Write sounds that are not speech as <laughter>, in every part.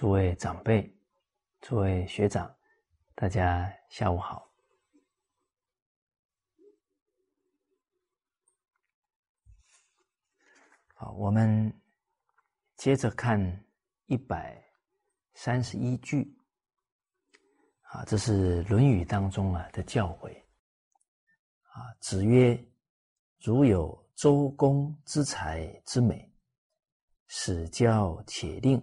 诸位长辈、诸位学长，大家下午好。好，我们接着看一百三十一句。啊，这是《论语》当中啊的教诲。啊，子曰：“如有周公之才之美，使教且令，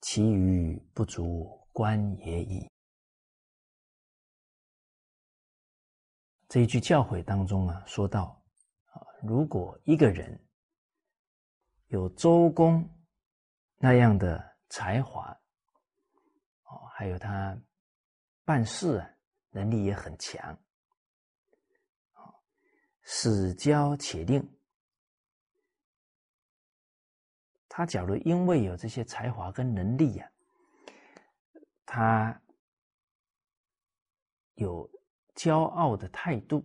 其余不足观也已。”这一句教诲当中啊，说到啊，如果一个人有周公那样的才华，哦，还有他。办事啊，能力也很强，啊，使教且令。他假如因为有这些才华跟能力呀，他有骄傲的态度，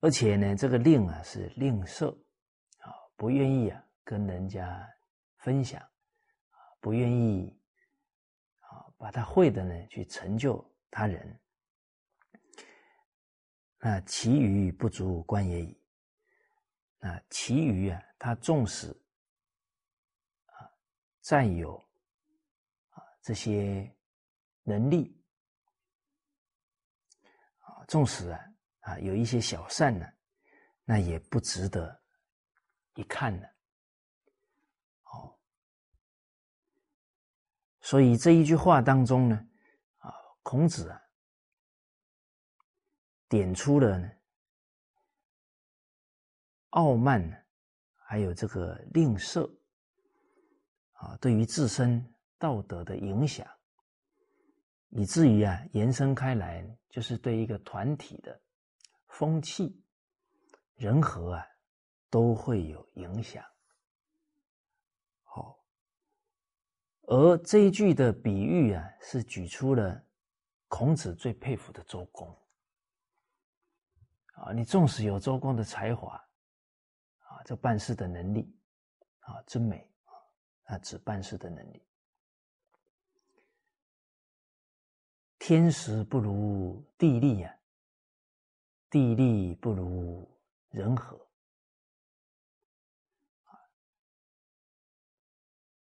而且呢，这个令啊是吝啬，啊，不愿意啊跟人家分享，啊，不愿意啊。把他会的呢，去成就他人，那其余不足观也已。那其余啊，他纵使占有啊这些能力啊，纵使啊啊有一些小善呢，那也不值得一看的。哦。所以这一句话当中呢，啊，孔子啊，点出了呢傲慢，还有这个吝啬啊，对于自身道德的影响，以至于啊延伸开来，就是对一个团体的风气、人和啊，都会有影响。好而这一句的比喻啊，是举出了孔子最佩服的周公啊。你纵使有周公的才华啊，这办事的能力啊，真美啊，啊，指办事的能力。天时不如地利呀，地利不如人和。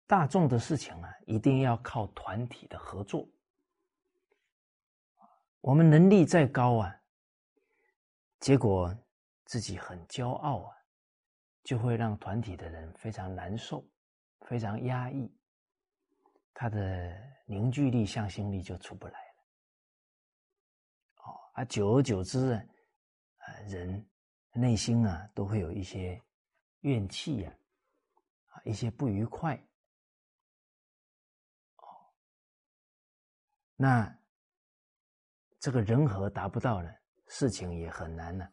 大众的事情啊，一定要靠团体的合作。我们能力再高啊，结果自己很骄傲啊，就会让团体的人非常难受，非常压抑，他的凝聚力、向心力就出不来了。哦，啊，久而久之啊，人内心啊都会有一些怨气呀，啊，一些不愉快。哦那这个人和达不到呢，事情也很难呢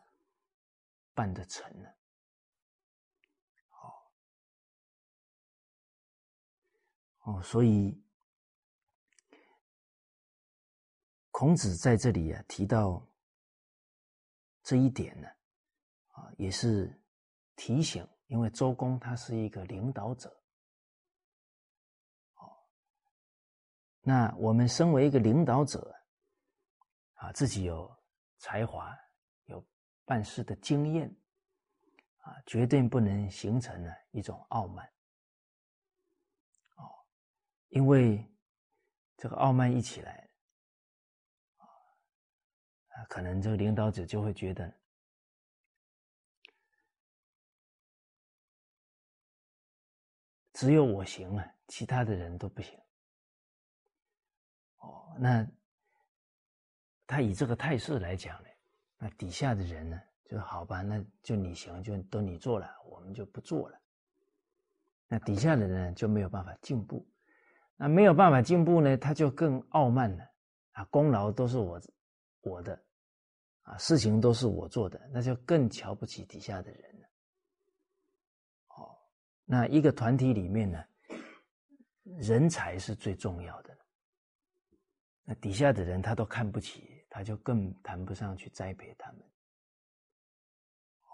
办得成呢。哦，所以孔子在这里啊提到这一点呢，啊也是提醒，因为周公他是一个领导者。那我们身为一个领导者，啊，自己有才华，有办事的经验，啊，绝对不能形成呢一种傲慢，因为这个傲慢一起来，啊，可能这个领导者就会觉得，只有我行啊，其他的人都不行。哦，那他以这个态势来讲呢，那底下的人呢，就好吧，那就你行，就都你做了，我们就不做了。那底下的人就没有办法进步，那没有办法进步呢，他就更傲慢了啊，功劳都是我我的啊，事情都是我做的，那就更瞧不起底下的人了。哦，那一个团体里面呢，人才是最重要的。那底下的人他都看不起，他就更谈不上去栽培他们。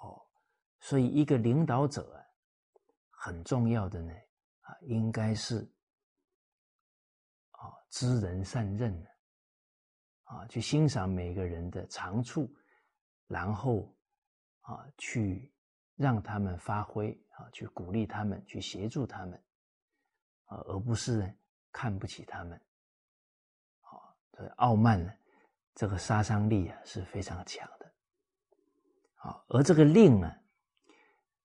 哦，所以一个领导者啊，很重要的呢，啊，应该是知人善任啊，去欣赏每个人的长处，然后啊，去让他们发挥啊，去鼓励他们，去协助他们啊，而不是看不起他们。啊，这傲慢呢，这个杀伤力啊是非常强的。啊，而这个吝呢，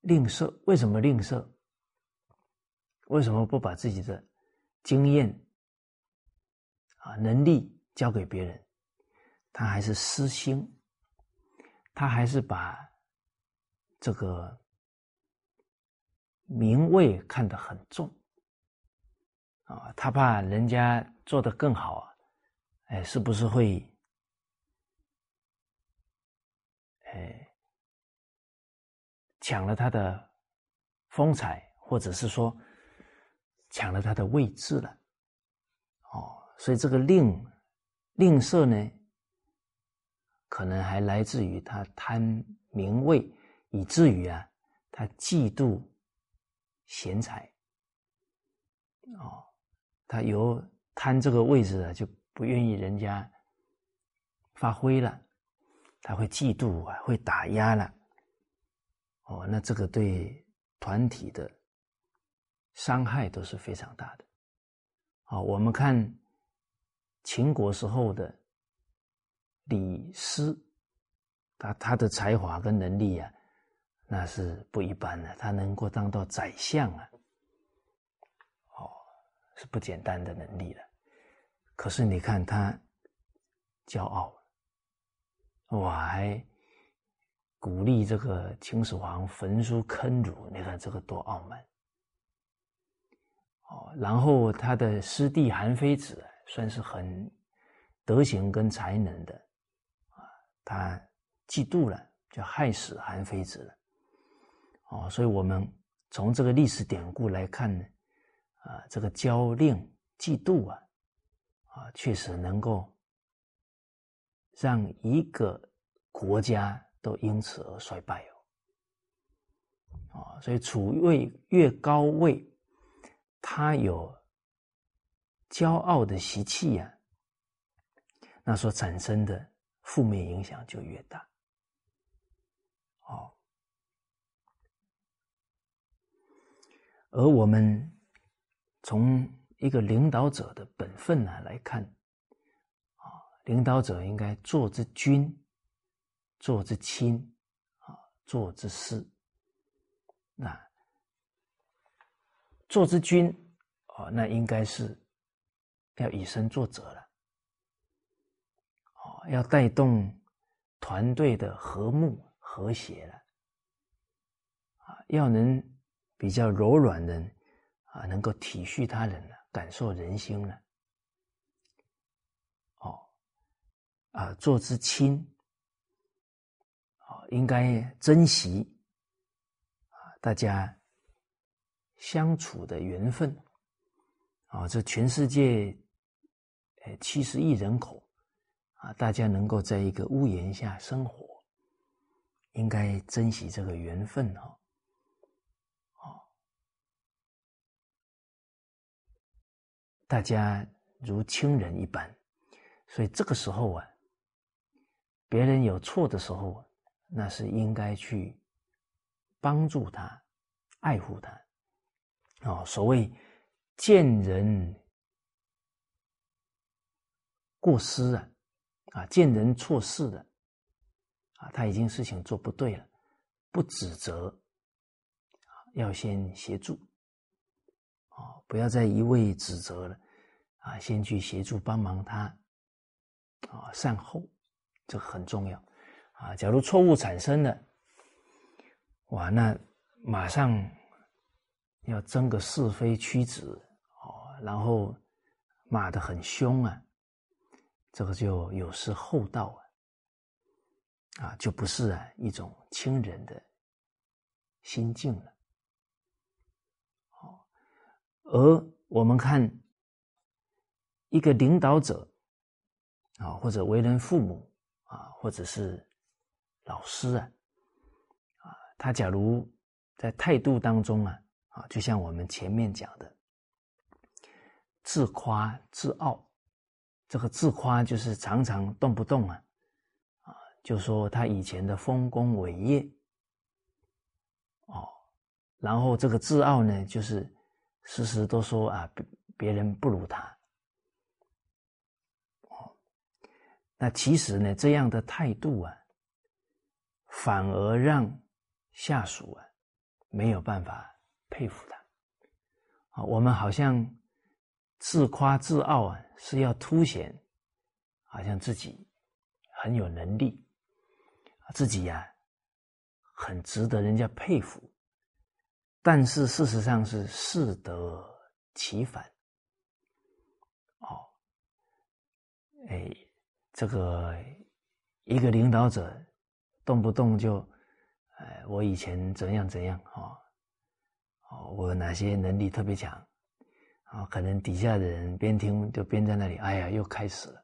吝啬，为什么吝啬？为什么不把自己的经验？啊，能力交给别人，他还是私心，他还是把这个名位看得很重啊，他怕人家做得更好，哎，是不是会哎抢了他的风采，或者是说抢了他的位置了？哦。所以这个吝吝啬呢，可能还来自于他贪名位，以至于啊，他嫉妒贤才。哦，他由贪这个位置啊，就不愿意人家发挥了，他会嫉妒啊，会打压了。哦，那这个对团体的伤害都是非常大的。哦，我们看。秦国时候的李斯，他他的才华跟能力啊，那是不一般的。他能够当到宰相啊，哦，是不简单的能力了。可是你看他骄傲，我还鼓励这个秦始皇焚书坑儒，你看这个多傲慢。哦，然后他的师弟韩非子。算是很德行跟才能的啊，他嫉妒了，就害死韩非子了。哦，所以我们从这个历史典故来看呢，啊，这个交令嫉妒啊，啊，确实能够让一个国家都因此而衰败哦。啊，所以处位越高位，他有。骄傲的习气呀，那所产生的负面影响就越大。哦，而我们从一个领导者的本分呢来看，啊，领导者应该做之君，做之亲，啊，做之师。那做之君，啊，那应该是。要以身作则了，哦，要带动团队的和睦和谐了，啊，要能比较柔软的啊，能够体恤他人了，感受人心了，哦，啊，做之亲，啊，应该珍惜啊，大家相处的缘分，啊，这全世界。呃，七十亿人口啊，大家能够在一个屋檐下生活，应该珍惜这个缘分哈。哦，大家如亲人一般，所以这个时候啊，别人有错的时候，那是应该去帮助他、爱护他。哦，所谓见人。过失啊，啊，见人错事的，啊，他已经事情做不对了，不指责，要先协助，啊，不要再一味指责了，啊，先去协助帮忙他，啊，善后，这个很重要，啊，假如错误产生了，哇，那马上要争个是非曲直，然后骂得很凶啊。这个就有失厚道啊，啊，就不是啊一种亲人的心境了。好，而我们看一个领导者啊，或者为人父母啊，或者是老师啊，啊，他假如在态度当中啊，啊，就像我们前面讲的，自夸自傲。这个自夸就是常常动不动啊，啊，就说他以前的丰功伟业，哦，然后这个自傲呢，就是时时都说啊，别别人不如他，哦，那其实呢，这样的态度啊，反而让下属啊没有办法佩服他，啊，我们好像。自夸自傲啊，是要凸显，好像自己很有能力，自己呀很值得人家佩服。但是事实上是适得其反。哦，哎，这个一个领导者动不动就，哎，我以前怎样怎样啊，哦，我哪些能力特别强。啊，可能底下的人边听就边在那里，哎呀，又开始了，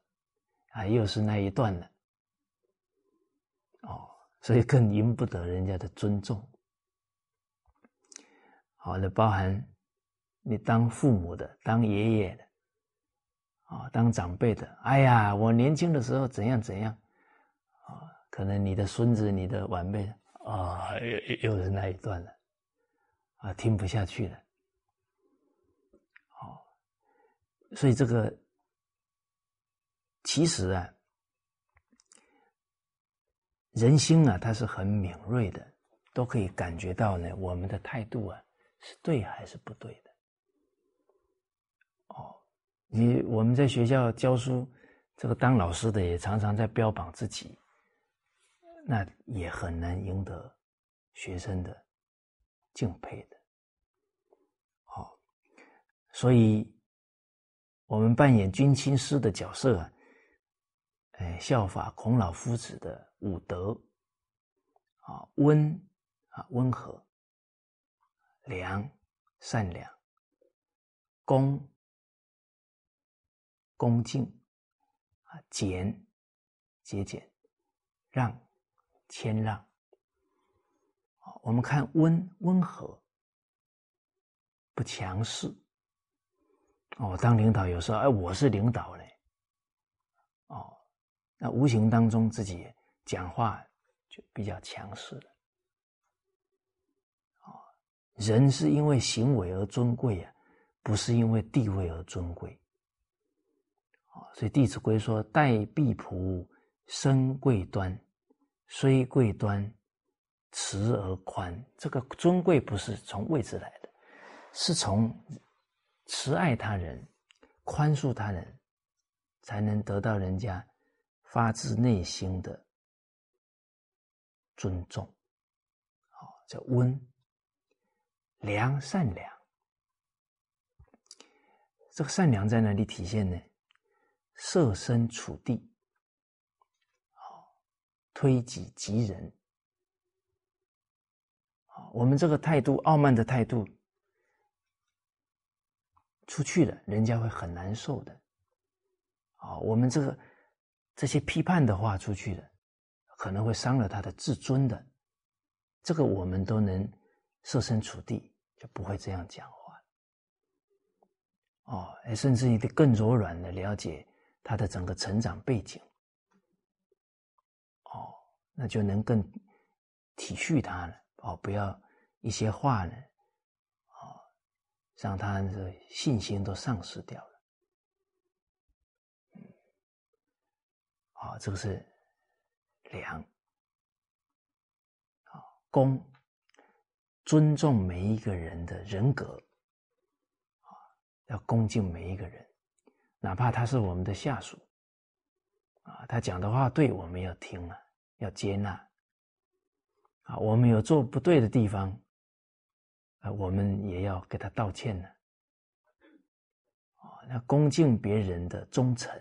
啊，又是那一段了，哦，所以更赢不得人家的尊重。好的，包含你当父母的、当爷爷的，啊，当长辈的，哎呀，我年轻的时候怎样怎样，啊，可能你的孙子、你的晚辈，啊，又又是那一段了，啊，听不下去了。所以这个其实啊，人心啊，它是很敏锐的，都可以感觉到呢，我们的态度啊是对还是不对的。哦，你我们在学校教书，这个当老师的也常常在标榜自己，那也很难赢得学生的敬佩的。好，所以。我们扮演君亲师的角色啊，哎，效法孔老夫子的五德啊，温啊，温和；良，善良；恭，恭敬；啊，俭，节俭；让，谦让。我们看温，温和，不强势。哦，当领导有时候，哎，我是领导嘞，哦，那无形当中自己讲话就比较强势了。哦，人是因为行为而尊贵呀，不是因为地位而尊贵。哦，所以《弟子规》说：“待婢仆，身贵端；虽贵端，慈而宽。”这个尊贵不是从位置来的，是从。慈爱他人，宽恕他人，才能得到人家发自内心的尊重。好，叫温良善良。这个善良在哪里体现呢？设身处地，好，推己及人。好，我们这个态度，傲慢的态度。出去了，人家会很难受的。啊，我们这个这些批判的话出去了，可能会伤了他的自尊的。这个我们都能设身处地，就不会这样讲话。哦，甚至于更柔软的了解他的整个成长背景。哦，那就能更体恤他了。哦，不要一些话呢。让他的信心都丧失掉了。好，这个是良。好，恭，尊重每一个人的人格。啊，要恭敬每一个人，哪怕他是我们的下属。啊，他讲的话对，我们要听啊，要接纳。啊，我们有做不对的地方。啊，我们也要给他道歉呢。啊，那恭敬别人的忠诚，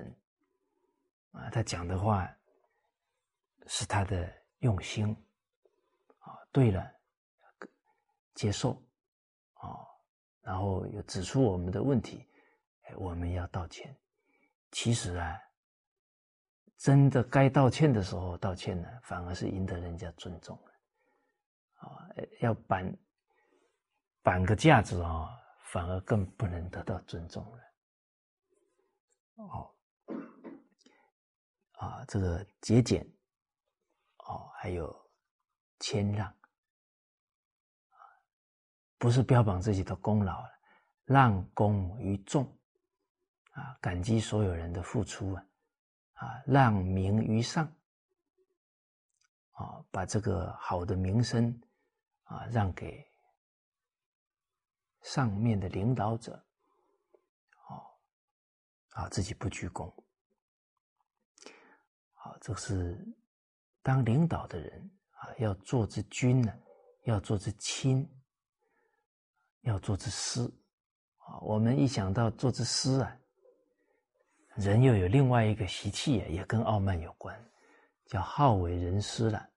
啊，他讲的话是他的用心，啊，对了，接受，啊，然后又指出我们的问题，我们要道歉。其实啊，真的该道歉的时候道歉呢，反而是赢得人家尊重了。啊，要板。反个架子啊，反而更不能得到尊重了。哦。啊，这个节俭，哦，还有谦让，不是标榜自己的功劳了，让功于众，啊，感激所有人的付出啊，啊，让名于上，啊，把这个好的名声啊让给上面的领导者，哦，啊，自己不鞠躬，好。这是当领导的人啊，要做之君呢，要做之亲，要做之师啊。我们一想到做之师啊，人又有另外一个习气啊，也跟傲慢有关，叫好为人师了。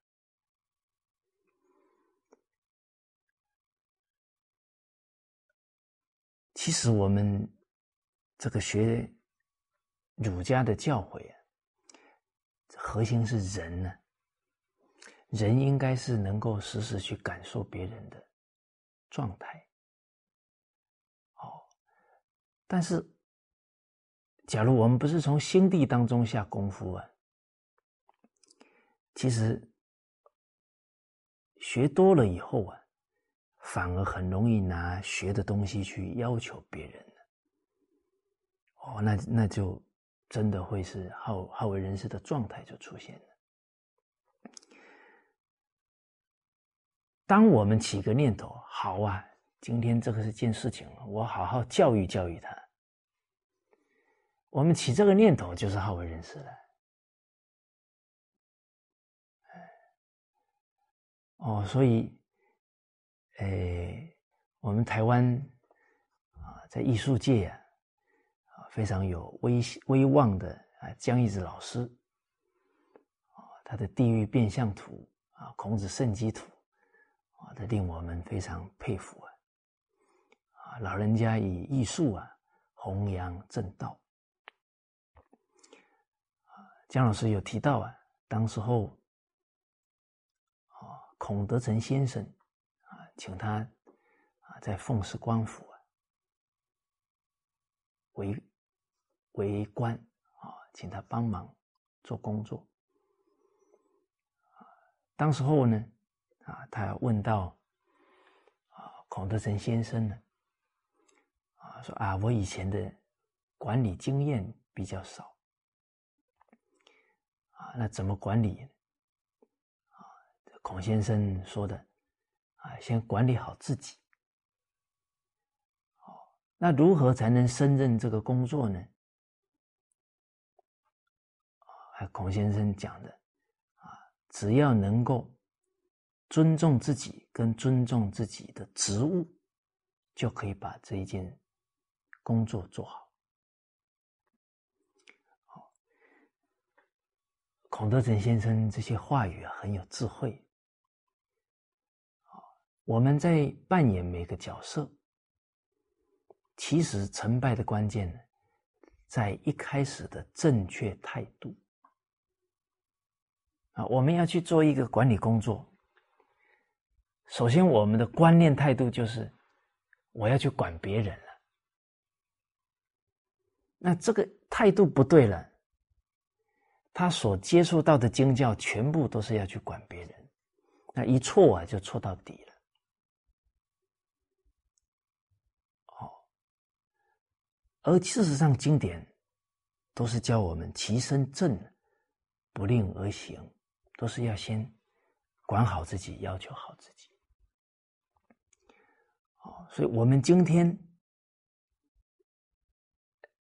其实我们这个学儒家的教诲啊。核心是人呢，人应该是能够时时去感受别人的状态。哦，但是，假如我们不是从心地当中下功夫啊，其实学多了以后啊，反而很容易拿学的东西去要求别人哦，那那就。真的会是好好为人师的状态就出现了。当我们起个念头，好啊，今天这个是件事情，我好好教育教育他。我们起这个念头就是好为人师了。哦，所以，诶，我们台湾啊，在艺术界啊。非常有威威望的啊，江一子老师，啊，他的《地狱变相图》啊，《孔子圣迹图》啊，这令我们非常佩服啊！啊，老人家以艺术啊弘扬正道。啊，江老师有提到啊，当时候啊，孔德成先生，请他啊在凤石官府为。为官啊，请他帮忙做工作当时候呢，啊，他问到啊，孔德成先生呢，啊，说啊，我以前的管理经验比较少啊，那怎么管理？啊，孔先生说的啊，先管理好自己。哦，那如何才能胜任这个工作呢？啊孔先生讲的啊，只要能够尊重自己跟尊重自己的职务，就可以把这一件工作做好。好，孔德成先生这些话语啊，很有智慧。我们在扮演每个角色，其实成败的关键，在一开始的正确态度。啊，我们要去做一个管理工作。首先，我们的观念态度就是我要去管别人了。那这个态度不对了，他所接触到的经教全部都是要去管别人，那一错啊就错到底了。哦，而事实上，经典都是教我们其身正，不令而行。都是要先管好自己，要求好自己。哦，所以我们今天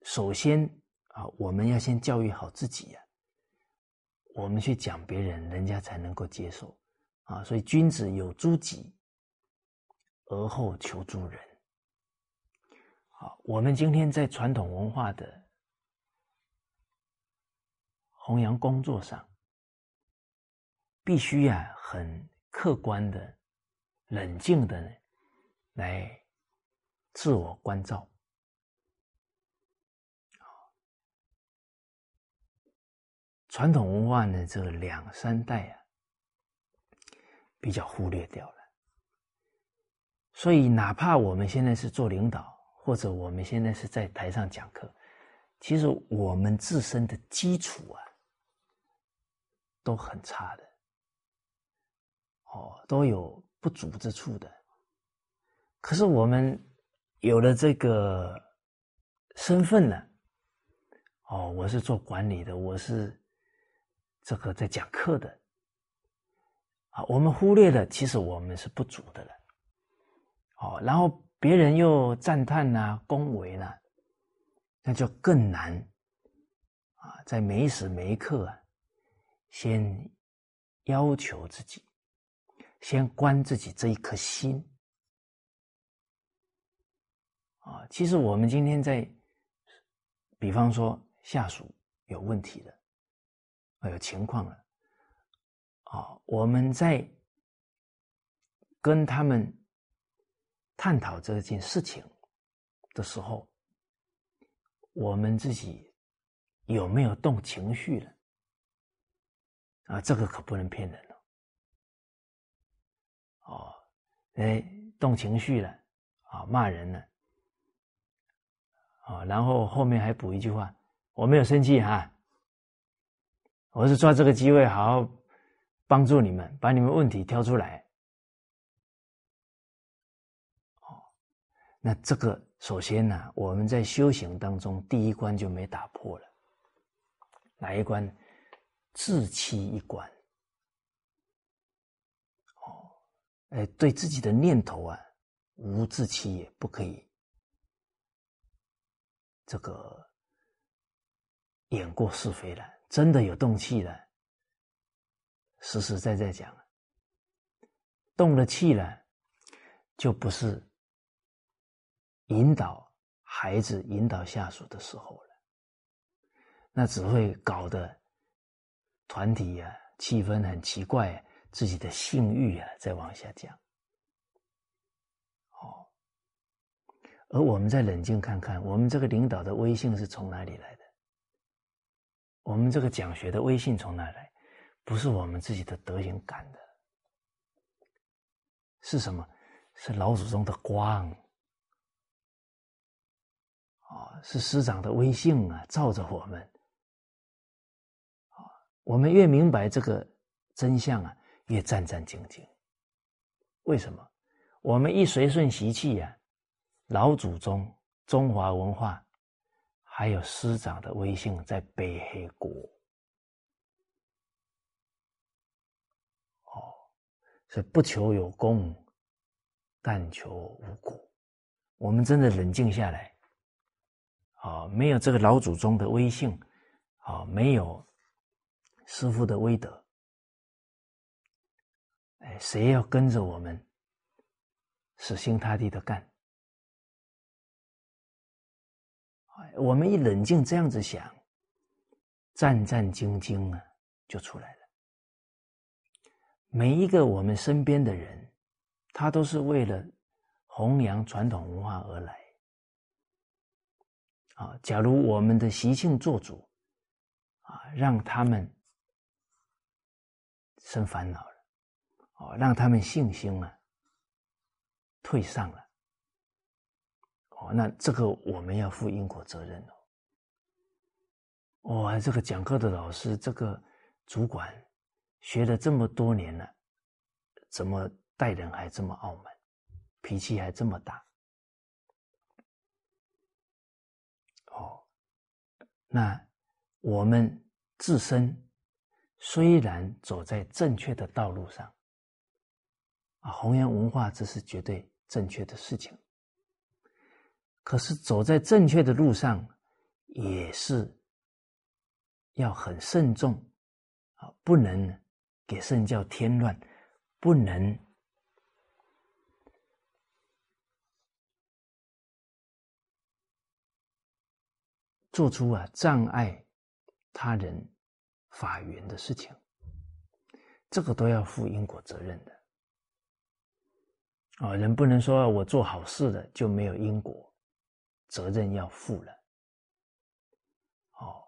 首先啊，我们要先教育好自己呀。我们去讲别人，人家才能够接受啊。所以君子有诸己，而后求诸人。好，我们今天在传统文化的弘扬工作上。必须呀，很客观的、冷静的来自我关照。传统文化呢，这两三代啊，比较忽略掉了。所以，哪怕我们现在是做领导，或者我们现在是在台上讲课，其实我们自身的基础啊，都很差的，哦，都有不足之处的。可是我们有了这个身份呢，哦，我是做管理的，我是这个在讲课的，啊，我们忽略了其实我们是不足的了，哦，然后别人又赞叹呐、恭维呐，那就更难啊，在每时每刻啊，先要求自己，先观自己这一颗心。啊，其实我们今天在，比方说下属有问题的，啊有情况了，啊，我们在跟他们探讨这件事情的时候，我们自己有没有动情绪了？啊，这个可不能骗人了。哦，哎，动情绪了，啊，骂人了。啊，然后后面还补一句话：“我没有生气哈，我是抓这个机会好好帮助你们，把你们问题挑出来。”那这个首先呢，我们在修行当中第一关就没打破了，哪一关？自欺一关。哦，哎，对自己的念头啊，无自欺也不可以。这个演过是非了，真的有动气了，实实在在讲，动了气了，就不是引导孩子、引导下属的时候了，那只会搞得团体呀气氛很奇怪，自己的性欲啊在往下降。哦而我们再冷静看看，我们这个领导的威信是从哪里来的？我们这个讲学的威信从哪来？不是我们自己的德行感的，是什么？是老祖宗的光啊！是师长的威信啊，照着我们啊！我们越明白这个真相啊，越战战兢兢。为什么？我们一随顺习气呀。老祖宗、中华文化，还有师长的威信在背黑锅。哦，是不求有功，但求无过。我们真的冷静下来，啊，没有这个老祖宗的威信，啊，没有师傅的威德，哎，谁要跟着我们死心塌地的干？我们一冷静这样子想，战战兢兢啊，就出来了。每一个我们身边的人，他都是为了弘扬传统文化而来。啊，假如我们的习性做主，啊，让他们生烦恼了，哦，让他们信心啊退上了。哦，那这个我们要负因果责任哦。哇，这个讲课的老师，这个主管，学了这么多年了，怎么待人还这么傲慢，脾气还这么大？那我们自身虽然走在正确的道路上，啊，弘扬文化这是绝对正确的事情。可是走在正确的路上，也是要很慎重啊，不能给圣教添乱，不能做出啊障碍他人法缘的事情，这个都要负因果责任的啊，人不能说我做好事了就没有因果。责任要负了，哦，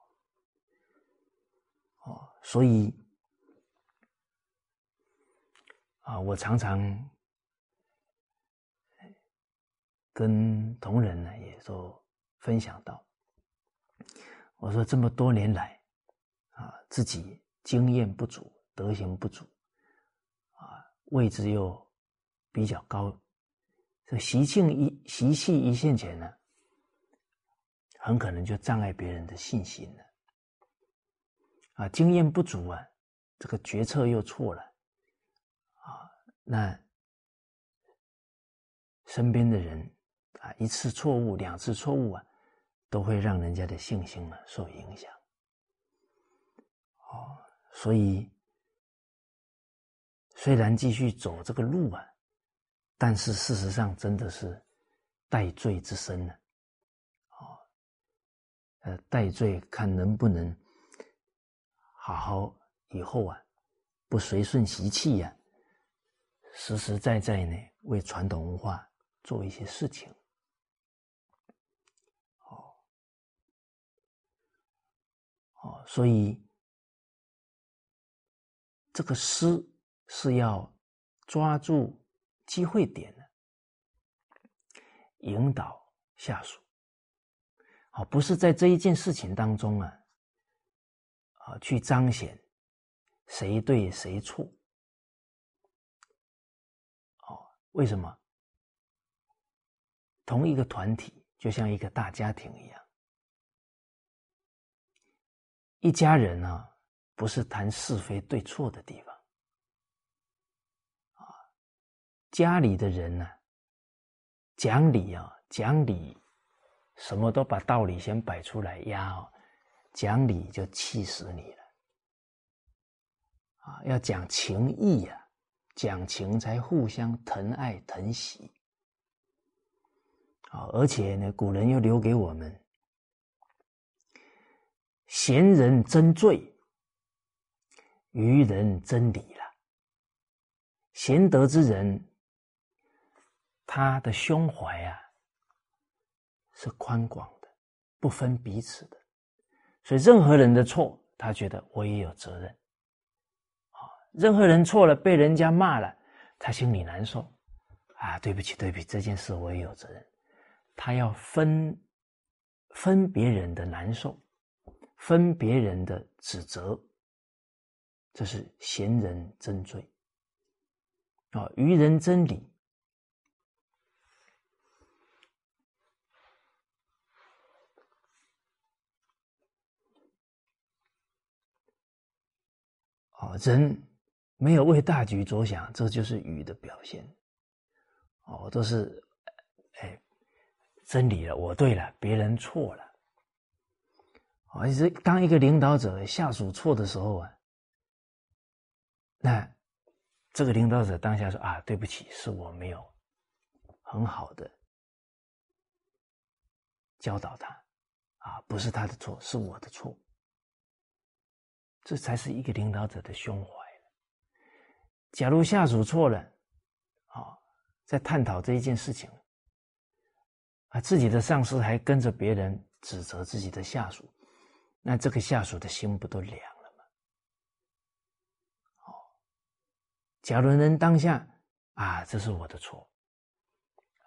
哦，所以啊，我常常跟同仁呢，也都分享到，我说这么多年来，啊，自己经验不足，德行不足，啊，位置又比较高，这习性一习气一现前呢，很可能就障碍别人的信心了。啊，经验不足啊，这个决策又错了，啊，那身边的人啊，一次错误、两次错误啊，都会让人家的信心呢受影响。哦，所以虽然继续走这个路啊，但是事实上真的是戴罪之身呢。哦，呃，戴罪看能不能。好好以后啊，不随顺习气呀，实实在在呢为传统文化做一些事情。哦，所以这个师是要抓住机会点的，引导下属。好，不是在这一件事情当中啊。啊，去彰显谁对谁错？哦，为什么？同一个团体就像一个大家庭一样，一家人呢，不是谈是非对错的地方。啊，家里的人呢，讲理啊，讲理，什么都把道理先摆出来压哦。讲理就气死你了，啊，要讲情义呀，讲情才互相疼爱疼惜，啊，而且呢，古人又留给我们，贤人真罪，愚人真理了。贤德之人，他的胸怀啊，是宽广的，不分彼此的。所以，任何人的错，他觉得我也有责任。啊，任何人错了，被人家骂了，他心里难受。啊，对不起，对不起，这件事我也有责任。他要分分别人的难受，分别人的指责，这是贤人真罪。啊，愚人真理。哦，人没有为大局着想，这就是愚的表现。哦，都是哎，真理了，我对了，别人错了。哦，是当一个领导者下属错的时候啊，那这个领导者当下说啊，对不起，是我没有很好的教导他，啊，不是他的错，是我的错。这才是一个领导者的胸怀。假如下属错了，啊，在探讨这一件事情，啊，自己的上司还跟着别人指责自己的下属，那这个下属的心不都凉了吗？哦，假如能当下啊，这是我的错，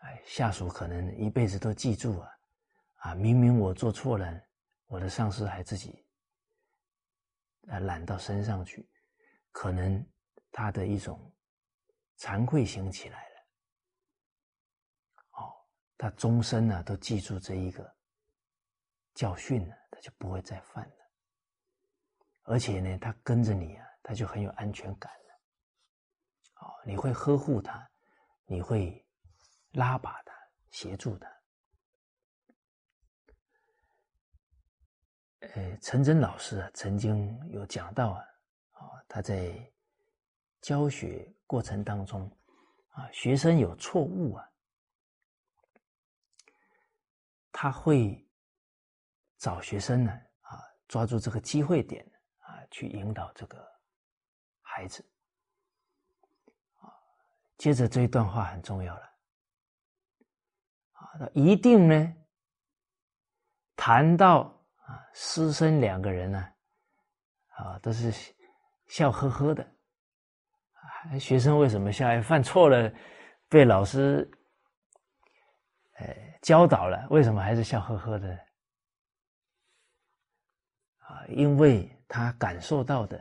哎，下属可能一辈子都记住啊，啊，明明我做错了，我的上司还自己。啊，揽到身上去，可能他的一种惭愧心起来了。哦，他终身呢都记住这一个教训了，他就不会再犯了。而且呢，他跟着你啊，他就很有安全感了。哦，你会呵护他，你会拉拔他，协助他。呃，陈真老师啊，曾经有讲到啊，啊，他在教学过程当中，啊，学生有错误啊，他会找学生呢，啊，抓住这个机会点啊，去引导这个孩子，啊，接着这一段话很重要了，啊，一定呢，谈到。啊，师生两个人呢，啊，都是笑呵呵的啊。学生为什么笑？犯错了，被老师呃教导了，为什么还是笑呵呵的？因为他感受到的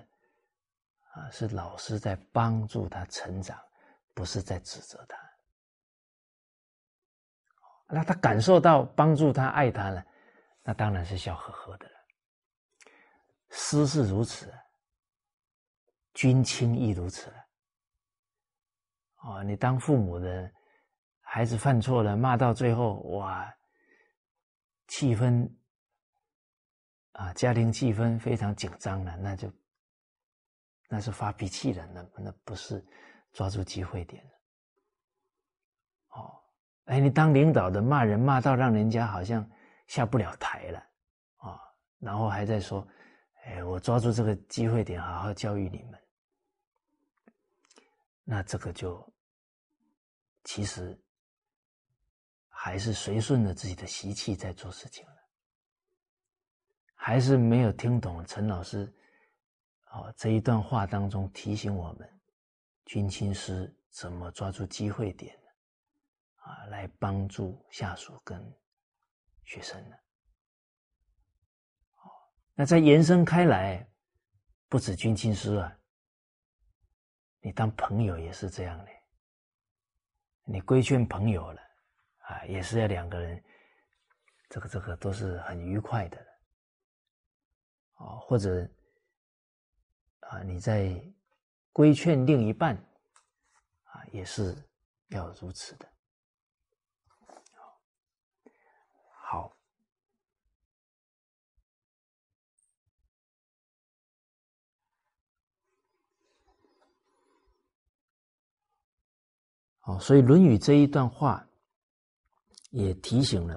啊，是老师在帮助他成长，不是在指责他。那他感受到帮助他、爱他了，那当然是笑呵呵的了。师是如此，君亲亦如此。哦，你当父母的，孩子犯错了，骂到最后，哇，气氛啊，家庭气氛非常紧张了，那就那是发脾气了，那那不是抓住机会点了。哦。哎，你当领导的骂人骂到让人家好像下不了台了啊，然后还在说：“哎，我抓住这个机会点，好好教育你们。”那这个就其实还是随顺着自己的习气在做事情，还是没有听懂陈老师啊这一段话当中提醒我们，军亲师怎么抓住机会点。啊，来帮助下属跟学生呢。哦，那再延伸开来，不止军亲师啊，你当朋友也是这样的。你规劝朋友了，啊，也是要两个人，这个这个都是很愉快的。哦，或者啊，你在规劝另一半，啊，也是要如此的。好，好，所以《论语》这一段话也提醒了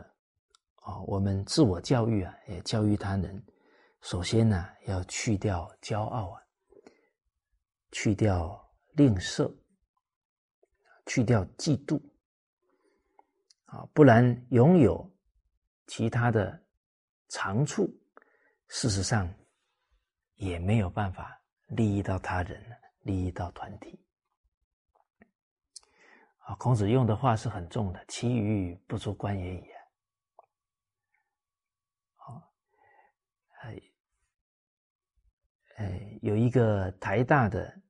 啊，我们自我教育啊，也教育他人。首先呢，要去掉骄傲啊，去掉吝啬，去掉嫉妒啊，不然拥有其他的长处，事实上也没有办法利益到他人，利益到团体。啊，孔子用的话是很重的，“其余不足观也已。”好，哎，哎，有一个台大的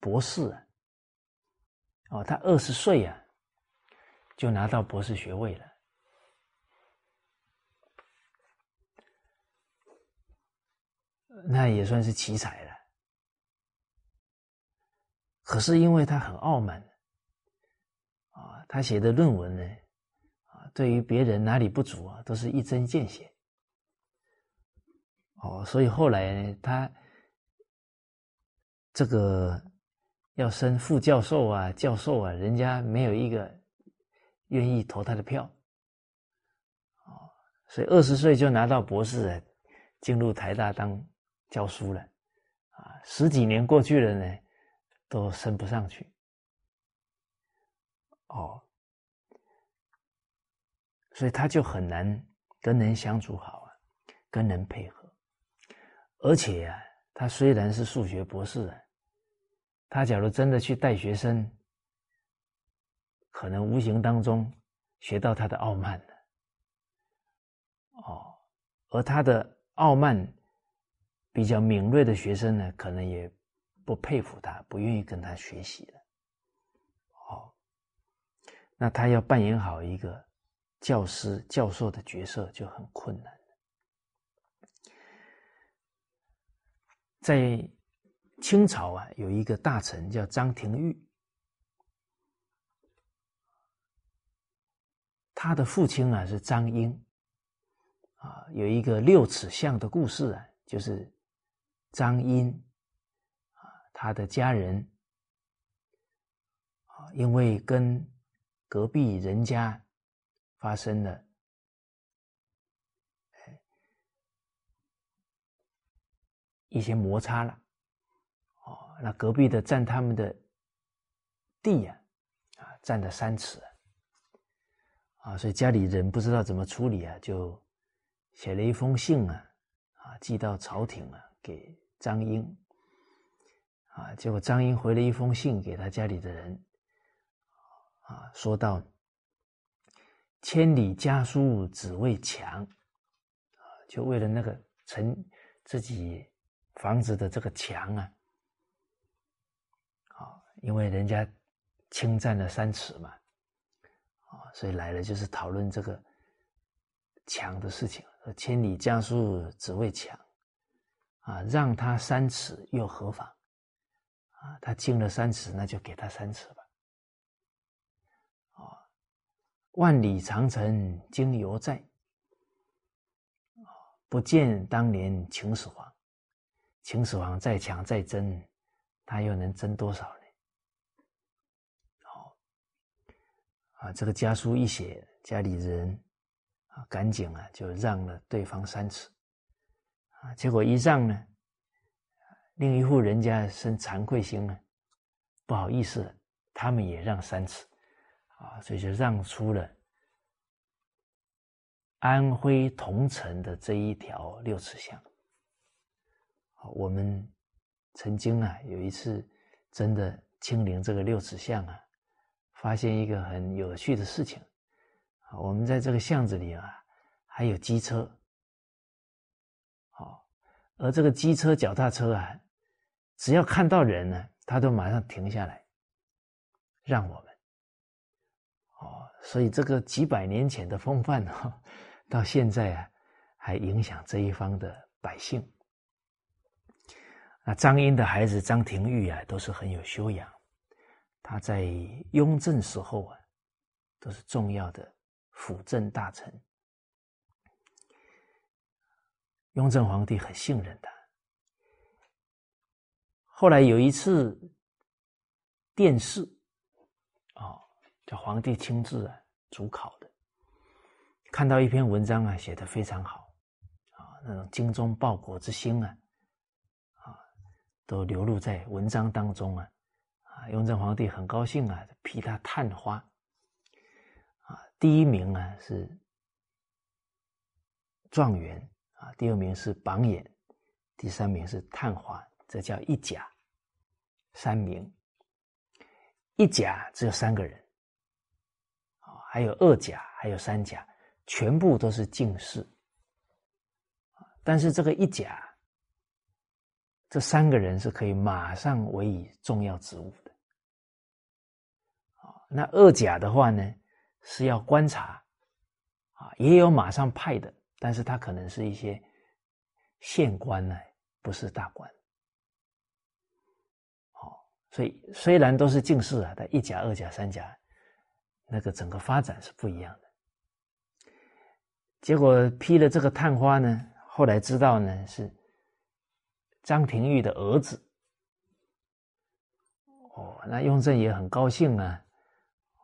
博士啊，哦，他二十岁啊，就拿到博士学位了，那也算是奇才了。可是因为他很傲慢。啊，他写的论文呢，啊，对于别人哪里不足啊，都是一针见血。哦，所以后来，他这个要升副教授啊、教授啊，人家没有一个愿意投他的票。哦，所以二十岁就拿到博士，进入台大当教书了，啊，十几年过去了呢，都升不上去。哦，所以他就很难跟人相处好啊，跟人配合。而且啊，他虽然是数学博士，他假如真的去带学生，可能无形当中学到他的傲慢了。哦，而他的傲慢比较敏锐的学生呢，可能也不佩服他，不愿意跟他学习了。哦那他要扮演好一个教师、教授的角色就很困难在清朝啊，有一个大臣叫张廷玉，他的父亲啊是张英，啊，有一个六尺巷的故事啊，就是张英啊，他的家人啊，因为跟隔壁人家发生了一些摩擦了，哦，那隔壁的占他们的地呀，啊，占了三尺，啊，所以家里人不知道怎么处理啊，就写了一封信啊，啊，寄到朝廷啊，给张英，啊，结果张英回了一封信给他家里的人。啊，说到千里家书只为墙，啊，就为了那个城自己房子的这个墙啊，啊因为人家侵占了三尺嘛，啊，所以来了就是讨论这个墙的事情。千里江疏只为墙，啊，让他三尺又何妨？啊，他进了三尺，那就给他三尺吧。啊，万里长城今犹在，不见当年秦始皇。秦始皇再强再争，他又能争多少呢？好，啊，这个家书一写，家里人啊，赶紧啊，就让了对方三尺，啊，结果一让呢，另一户人家生惭愧心了，不好意思，他们也让三尺，啊，所以就让出了安徽桐城的这一条六尺巷。我们曾经啊有一次真的亲临这个六尺巷啊，发现一个很有趣的事情啊。我们在这个巷子里啊，还有机车，好，而这个机车、脚踏车啊，只要看到人呢，他都马上停下来让我们。哦，所以这个几百年前的风范呢，<laughs> 到现在啊，还影响这一方的百姓。那张英的孩子张廷玉啊，都是很有修养。他在雍正时候啊，都是重要的辅政大臣。雍正皇帝很信任他。后来有一次殿试，啊，叫皇帝亲自啊主考的，看到一篇文章啊，写的非常好，啊，那种精忠报国之心啊。都流露在文章当中啊！啊，雍正皇帝很高兴啊，批他探花。啊，第一名啊是状元啊，第二名是榜眼，第三名是探花，这叫一甲三名。一甲只有三个人，啊，还有二甲，还有三甲，全部都是进士。但是这个一甲。这三个人是可以马上委以重要职务的，啊，那二甲的话呢是要观察，啊，也有马上派的，但是他可能是一些县官呢，不是大官，好，所以虽然都是进士啊，但一甲、二甲、三甲，那个整个发展是不一样的。结果批了这个探花呢，后来知道呢是。张廷玉的儿子，哦，那雍正也很高兴啊，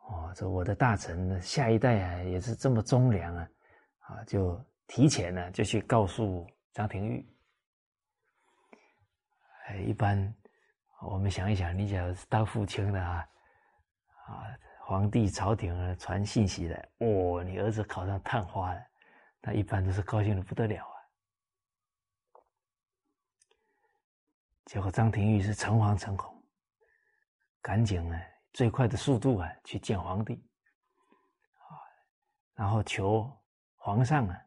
哦，这我的大臣呢下一代啊也是这么忠良啊，啊，就提前呢就去告诉张廷玉。哎，一般我们想一想，你假如是当父亲的啊，啊，皇帝朝廷传信息来，哦，你儿子考上探花了，那一般都是高兴的不得了。结果张廷玉是诚惶诚恐，赶紧呢，最快的速度啊去见皇帝，啊，然后求皇上啊，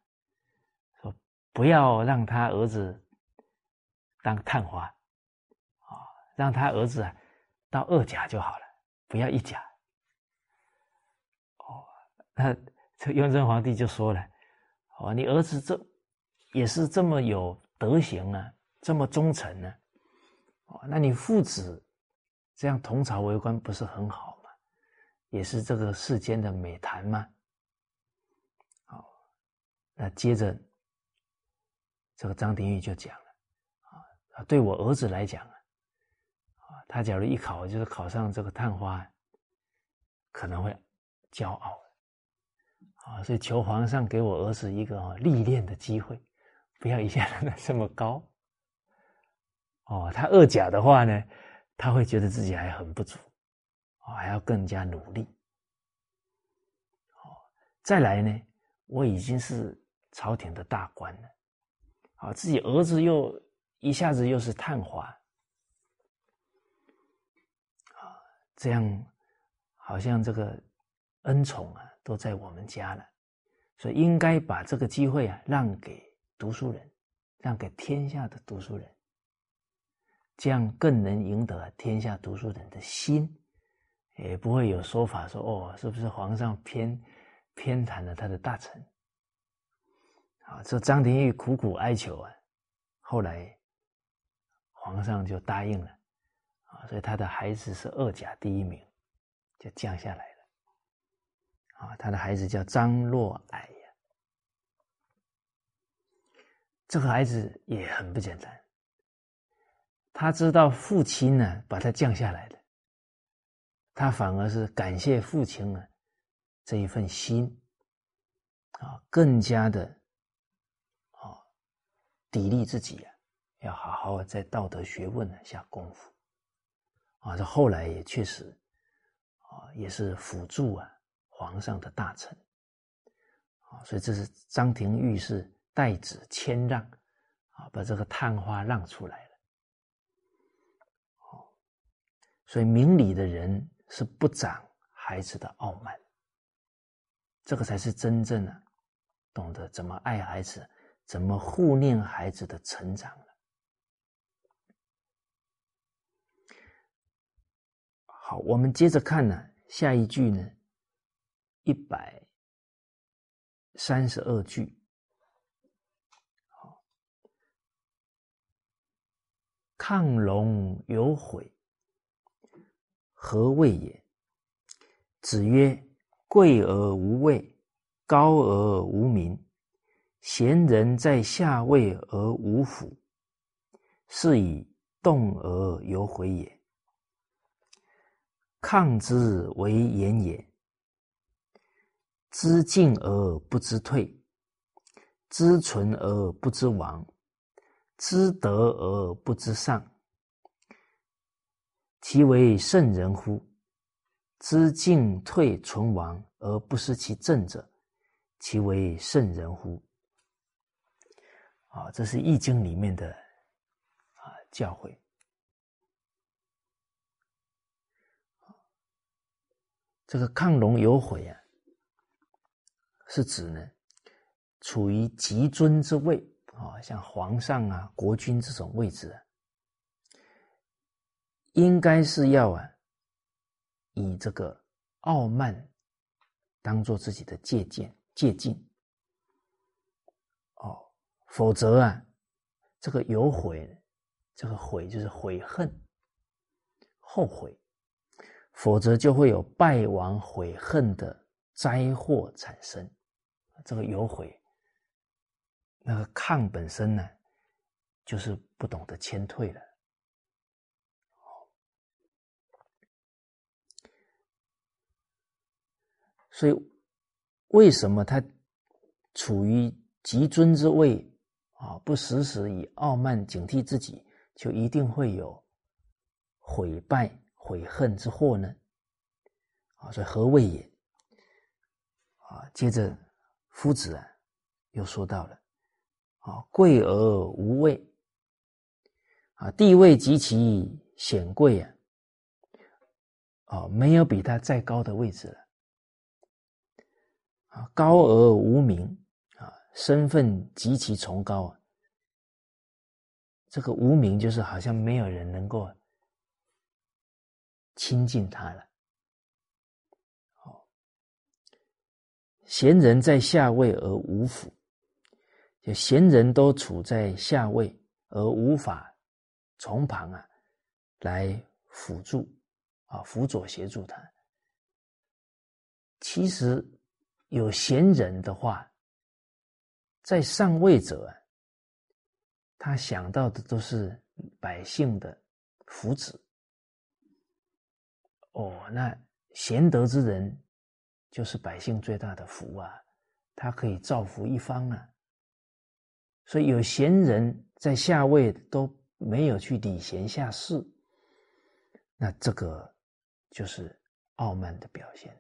说不要让他儿子当探花，啊，让他儿子啊到二甲就好了，不要一甲。哦，那这雍正皇帝就说了，哦，你儿子这也是这么有德行啊，这么忠诚呢。哦，那你父子这样同朝为官不是很好吗？也是这个世间的美谈吗？好，那接着这个张廷玉就讲了啊，对我儿子来讲啊，啊，他假如一考就是考上这个探花，可能会骄傲啊，所以求皇上给我儿子一个历练的机会，不要一下 <laughs> 子这么高。哦，他二甲的话呢，他会觉得自己还很不足，哦，还要更加努力。哦，再来呢，我已经是朝廷的大官了，啊，自己儿子又一下子又是探花，啊，这样好像这个恩宠啊都在我们家了，所以应该把这个机会啊让给读书人，让给天下的读书人。这样更能赢得天下读书人的心，也不会有说法说哦，是不是皇上偏偏袒了他的大臣？啊，这张廷玉苦苦哀求啊，后来皇上就答应了，啊，所以他的孩子是二甲第一名，就降下来了。啊，他的孩子叫张若矮呀，这个孩子也很不简单。他知道父亲呢把他降下来的，他反而是感谢父亲呢这一份心，啊，更加的啊砥砺自己啊，要好好在道德学问呢下功夫，啊，这后来也确实啊也是辅助啊皇上的大臣，啊，所以这是张廷玉是代子谦让，啊，把这个探花让出来。所以明理的人是不长孩子的傲慢，这个才是真正的懂得怎么爱孩子、怎么护念孩子的成长好，我们接着看呢，下一句呢，一百三十二句。好，亢龙有悔。何谓也？子曰：“贵而无位，高而无名，贤人在下位而无辅，是以动而有悔也。抗之为言也。知进而不知退，知存而不知亡，知得而不知上。”其为圣人乎？知进退存亡而不失其正者，其为圣人乎？啊，这是《易经》里面的啊教诲。这个亢龙有悔啊，是指呢，处于极尊之位啊，像皇上啊、国君这种位置。应该是要啊，以这个傲慢当做自己的借鉴、借鉴。哦，否则啊，这个有悔，这个悔就是悔恨、后悔，否则就会有败亡悔恨的灾祸产生。这个有悔，那个抗本身呢，就是不懂得谦退了。所以，为什么他处于极尊之位啊？不时时以傲慢警惕自己，就一定会有毁败、悔恨之祸呢？啊，所以何谓也？啊，接着夫子啊，又说到了啊，贵而无畏啊，地位极其显贵啊，啊，没有比他再高的位置了。啊高而无名啊，身份极其崇高啊。这个无名就是好像没有人能够亲近他了。好，贤人在下位而无辅，就贤人都处在下位而无法从旁啊来辅助啊辅佐协助他。其实。有贤人的话，在上位者，他想到的都是百姓的福祉。哦，那贤德之人，就是百姓最大的福啊！他可以造福一方啊。所以有贤人在下位都没有去礼贤下士，那这个就是傲慢的表现。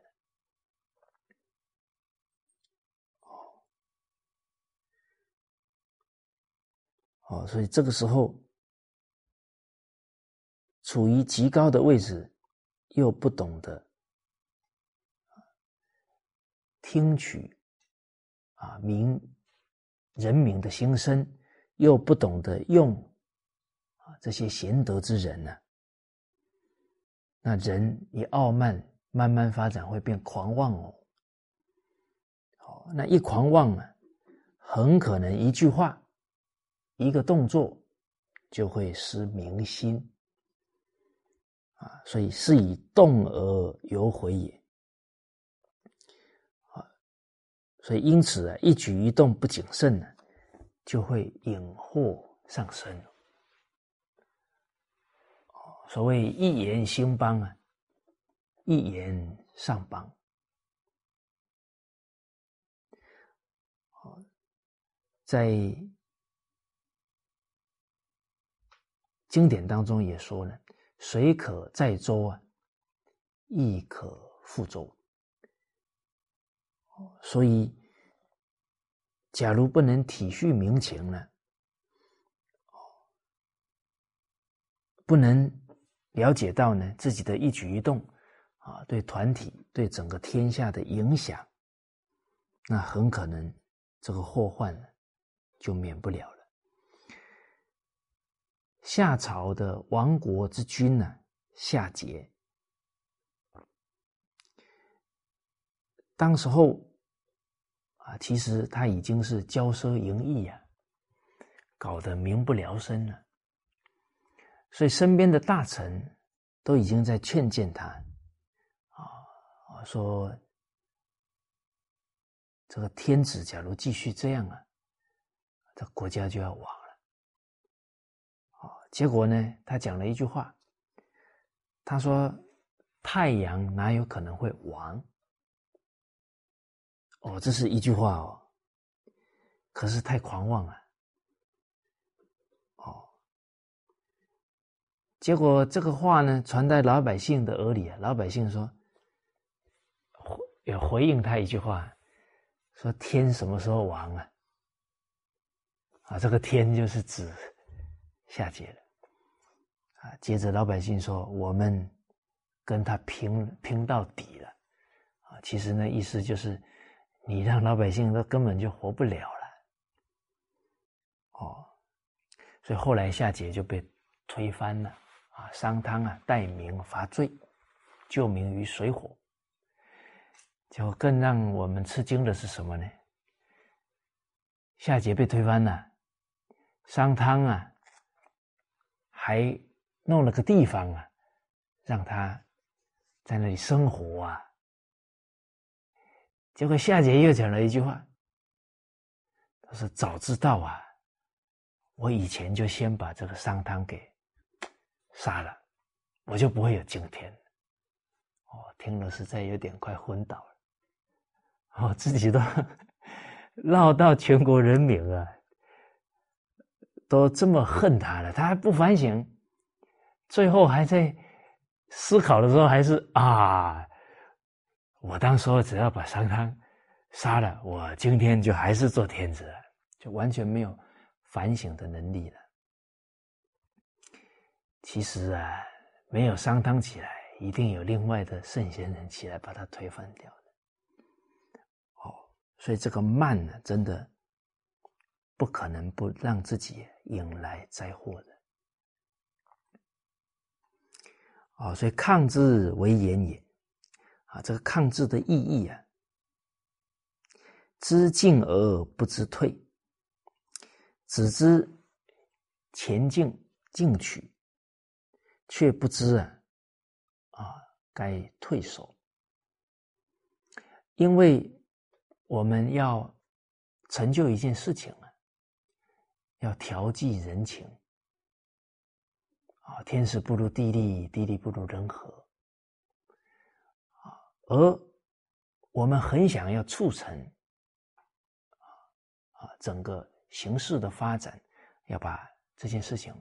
哦，所以这个时候处于极高的位置，又不懂得听取啊民人民的心声，又不懂得用啊这些贤德之人呢，那人一傲慢，慢慢发展会变狂妄哦。哦，那一狂妄啊，很可能一句话、一个动作就会失民心啊。所以是以动而有悔也。所以，因此啊，一举一动不谨慎呢，就会引祸上身。所谓一言兴邦啊，一言上邦。在经典当中也说了：“水可载舟啊，亦可覆舟。”所以，假如不能体恤民情呢，不能了解到呢自己的一举一动啊，对团体、对整个天下的影响，那很可能这个祸患呢就免不了了。夏朝的亡国之君呢，夏桀。当时候，啊，其实他已经是骄奢淫逸呀，搞得民不聊生了。所以身边的大臣都已经在劝谏他，啊，说这个天子假如继续这样啊，这国家就要亡。结果呢，他讲了一句话，他说：“太阳哪有可能会亡？”哦，这是一句话哦，可是太狂妄了。哦，结果这个话呢传在老百姓的耳里啊，老百姓说，回也回应他一句话，说天什么时候亡啊？啊，这个天就是指夏桀了。啊，接着老百姓说，我们跟他拼拼到底了。啊，其实呢，意思就是。你让老百姓都根本就活不了了，哦，所以后来夏桀就被推翻了啊！商汤啊，代民伐罪，救民于水火。就更让我们吃惊的是什么呢？夏桀被推翻了，商汤啊，还弄了个地方啊，让他在那里生活啊。结果夏桀又讲了一句话，他说：“早知道啊，我以前就先把这个商汤给杀了，我就不会有今天。”哦，听了实在有点快昏倒了。哦，自己都 <laughs> 闹到全国人民啊，都这么恨他了，他还不反省，最后还在思考的时候，还是啊。我当时只要把商汤杀了，我今天就还是做天子了，就完全没有反省的能力了。其实啊，没有商汤起来，一定有另外的圣贤人起来把他推翻掉的。哦，所以这个慢呢，真的不可能不让自己引来灾祸的。哦，所以抗之为言也。啊，这个抗制的意义啊，知进而不知退，只知前进进取，却不知啊啊该退守。因为我们要成就一件事情啊，要调剂人情啊，天时不如地利，地利不如人和。啊而我们很想要促成啊啊整个形势的发展，要把这件事情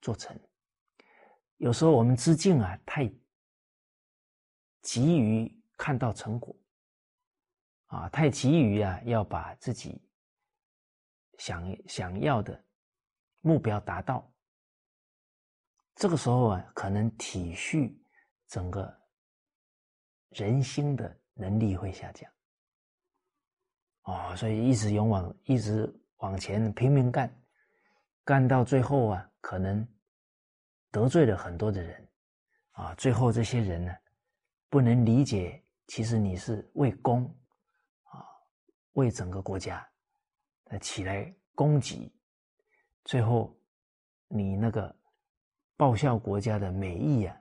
做成。有时候我们之境啊，太急于看到成果啊，太急于啊要把自己想想要的目标达到。这个时候啊，可能体恤整个。人心的能力会下降，哦，所以一直勇往，一直往前拼命干，干到最后啊，可能得罪了很多的人啊，最后这些人呢，不能理解，其实你是为公啊，为整个国家呃起来攻击，最后你那个报效国家的美意啊，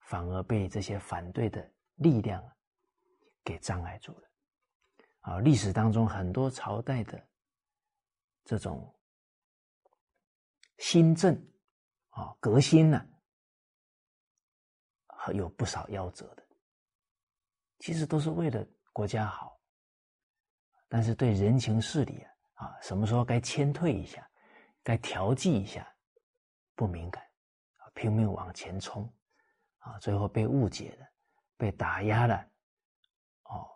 反而被这些反对的力量给障碍住了啊！历史当中很多朝代的这种新政啊，革新呢，还有不少夭折的。其实都是为了国家好，但是对人情事理啊，啊，什么时候该谦退一下，该调剂一下，不敏感，拼命往前冲啊，最后被误解了，被打压了，哦，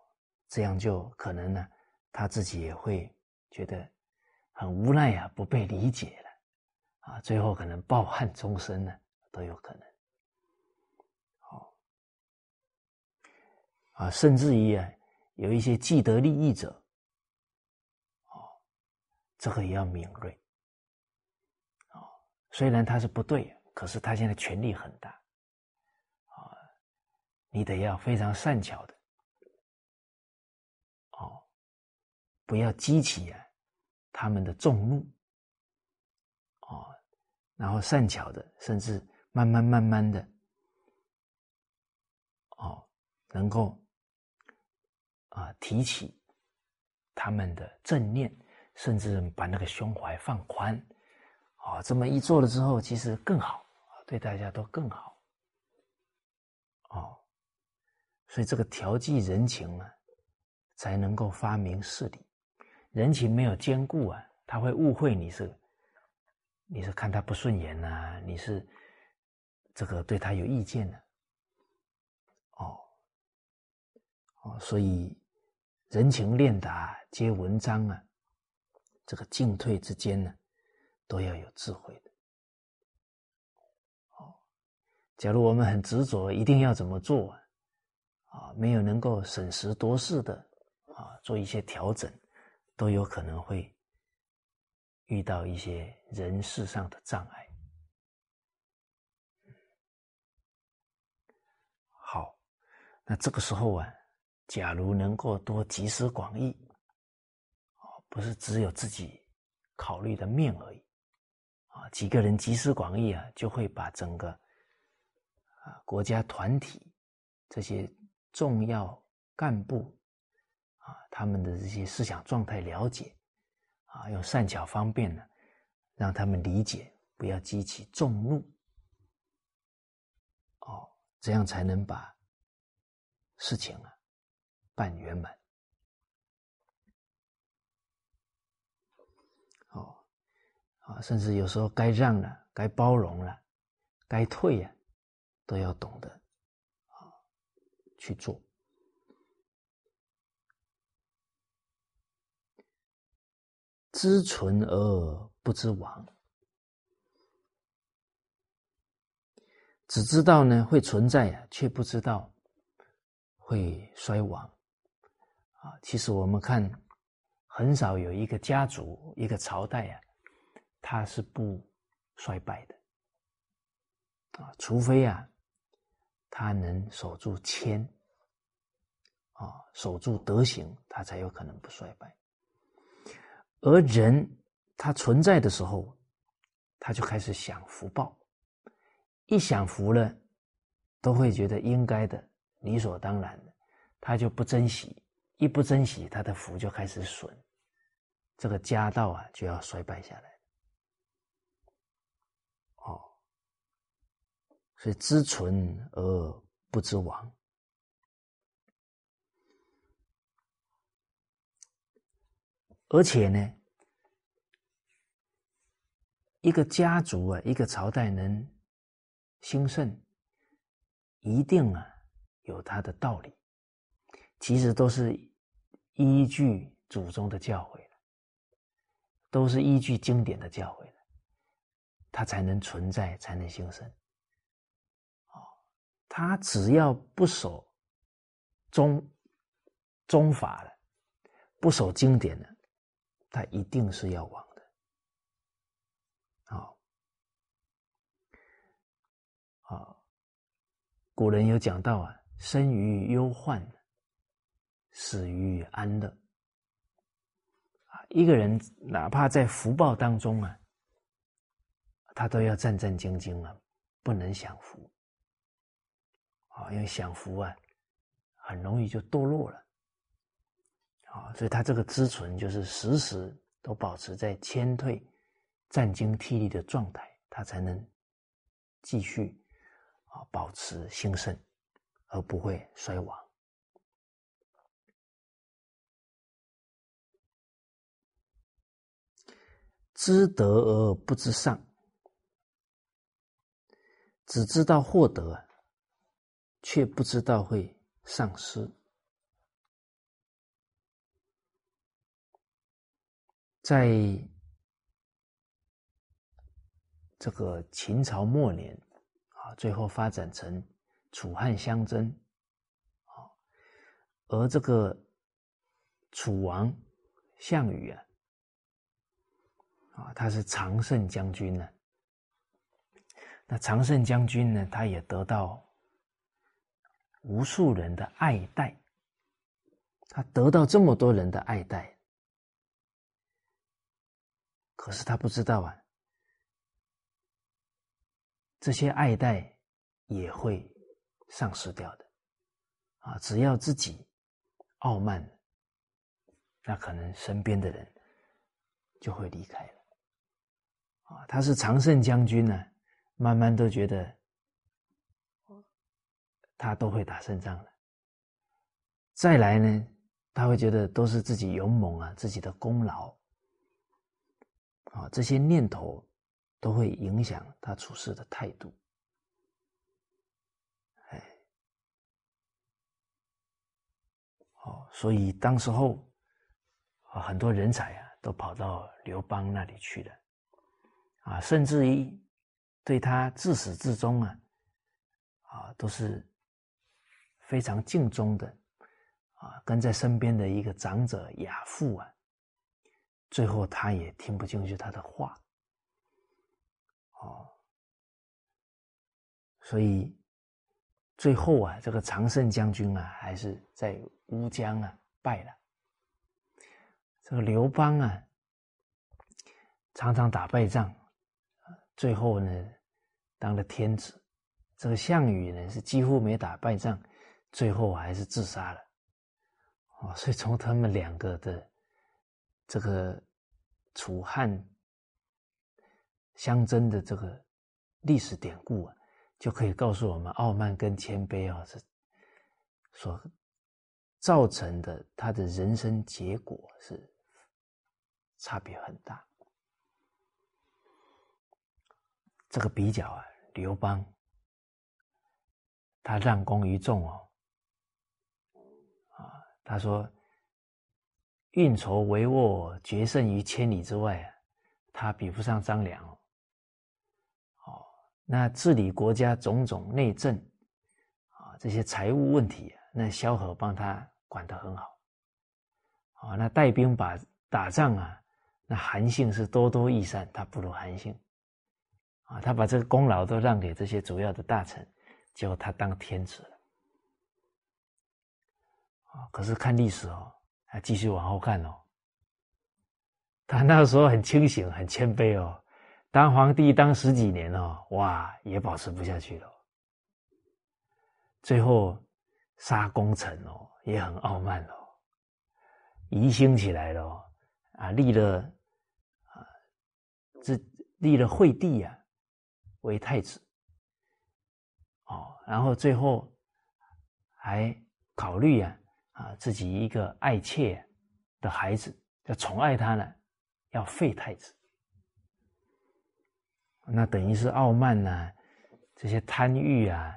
这样就可能呢，他自己也会觉得很无奈呀，不被理解了啊，最后可能抱憾终身呢，都有可能。啊，甚至于啊，有一些既得利益者，哦，这个也要敏锐，哦，虽然他是不对，可是他现在权力很大，啊，你得要非常善巧的，哦，不要激起啊他们的众怒，哦，然后善巧的，甚至慢慢慢慢的，哦，能够。啊，提起他们的正念，甚至把那个胸怀放宽，啊，这么一做了之后，其实更好，对大家都更好，哦，所以这个调剂人情啊，才能够发明事理。人情没有兼顾啊，他会误会你是你是看他不顺眼呐，你是这个对他有意见呢，哦，哦，所以。人情练达皆文章啊，这个进退之间呢，都要有智慧的。哦，假如我们很执着，一定要怎么做啊？啊，没有能够审时度势的啊，做一些调整，都有可能会遇到一些人事上的障碍。好，那这个时候啊。假如能够多集思广益，哦，不是只有自己考虑的面而已，几个人集思广益啊，就会把整个啊国家团体这些重要干部啊他们的这些思想状态了解，啊，用善巧方便呢，让他们理解，不要激起众怒，哦，这样才能把事情啊。办圆满，甚至有时候该让了，该包容了，该退呀，都要懂得啊去做。知存而不知亡，只知道呢会存在呀，却不知道会衰亡。啊，其实我们看，很少有一个家族、一个朝代啊，它是不衰败的。啊，除非啊，他能守住谦，啊，守住德行，他才有可能不衰败。而人他存在的时候，他就开始享福报，一享福了，都会觉得应该的、理所当然的，他就不珍惜。一不珍惜，他的福就开始损，这个家道啊就要衰败下来。哦，所以知存而不知亡，而且呢，一个家族啊，一个朝代能兴盛，一定啊有它的道理，其实都是。依据祖宗的教诲都是依据经典的教诲，它才能存在，才能兴盛。他只要不守中中法的，不守经典的，他一定是要亡的。好，好，古人有讲到啊，生于忧患，死于安乐。啊，一个人哪怕在福报当中啊，他都要战战兢兢啊，不能享福。啊，因为享福啊，很容易就堕落了。啊，所以他这个知存就是时时都保持在谦退、战兢惕厉的状态，他才能继续。啊，保持兴盛，而不会衰亡。知得而不知上，只知道获得，却不知道会丧失。在这个秦朝末年。啊，最后发展成楚汉相争，啊，而这个楚王项羽啊，啊，他是常胜将军呢。那常胜将军呢，他也得到无数人的爱戴，他得到这么多人的爱戴，可是他不知道啊。这些爱戴也会丧失掉的，啊！只要自己傲慢，那可能身边的人就会离开了。啊，他是常胜将军呢，慢慢都觉得他都会打胜仗了。再来呢，他会觉得都是自己勇猛啊，自己的功劳，啊，这些念头。都会影响他处事的态度，哎，哦，所以当时候啊，很多人才啊都跑到刘邦那里去了，啊，甚至于对他自始至终啊，啊，都是非常敬重的，啊，跟在身边的一个长者亚父啊，最后他也听不进去他的话。哦，所以最后啊，这个常胜将军啊，还是在乌江啊败了。这个刘邦啊，常常打败仗，最后呢当了天子。这个项羽呢是几乎没打败仗，最后还是自杀了。哦，所以从他们两个的这个楚汉。相争的这个历史典故啊，就可以告诉我们，傲慢跟谦卑啊是所造成的，他的人生结果是差别很大。这个比较啊，刘邦他让功于众哦，啊，他说运筹帷幄，决胜于千里之外啊，他比不上张良。哦那治理国家种种内政，啊，这些财务问题，那萧何帮他管得很好，啊，那带兵把打仗啊，那韩信是多多益善，他不如韩信，啊，他把这个功劳都让给这些主要的大臣，结果他当天子，可是看历史哦，还继续往后看哦，他那个时候很清醒，很谦卑哦。当皇帝当十几年哦，哇，也保持不下去了。最后杀功臣哦，也很傲慢哦，疑心起来了哦啊，立了啊，这立了惠帝呀为太子哦，然后最后还考虑呀，啊自己一个爱妾的孩子要宠爱他呢，要废太子。那等于是傲慢呢，这些贪欲啊，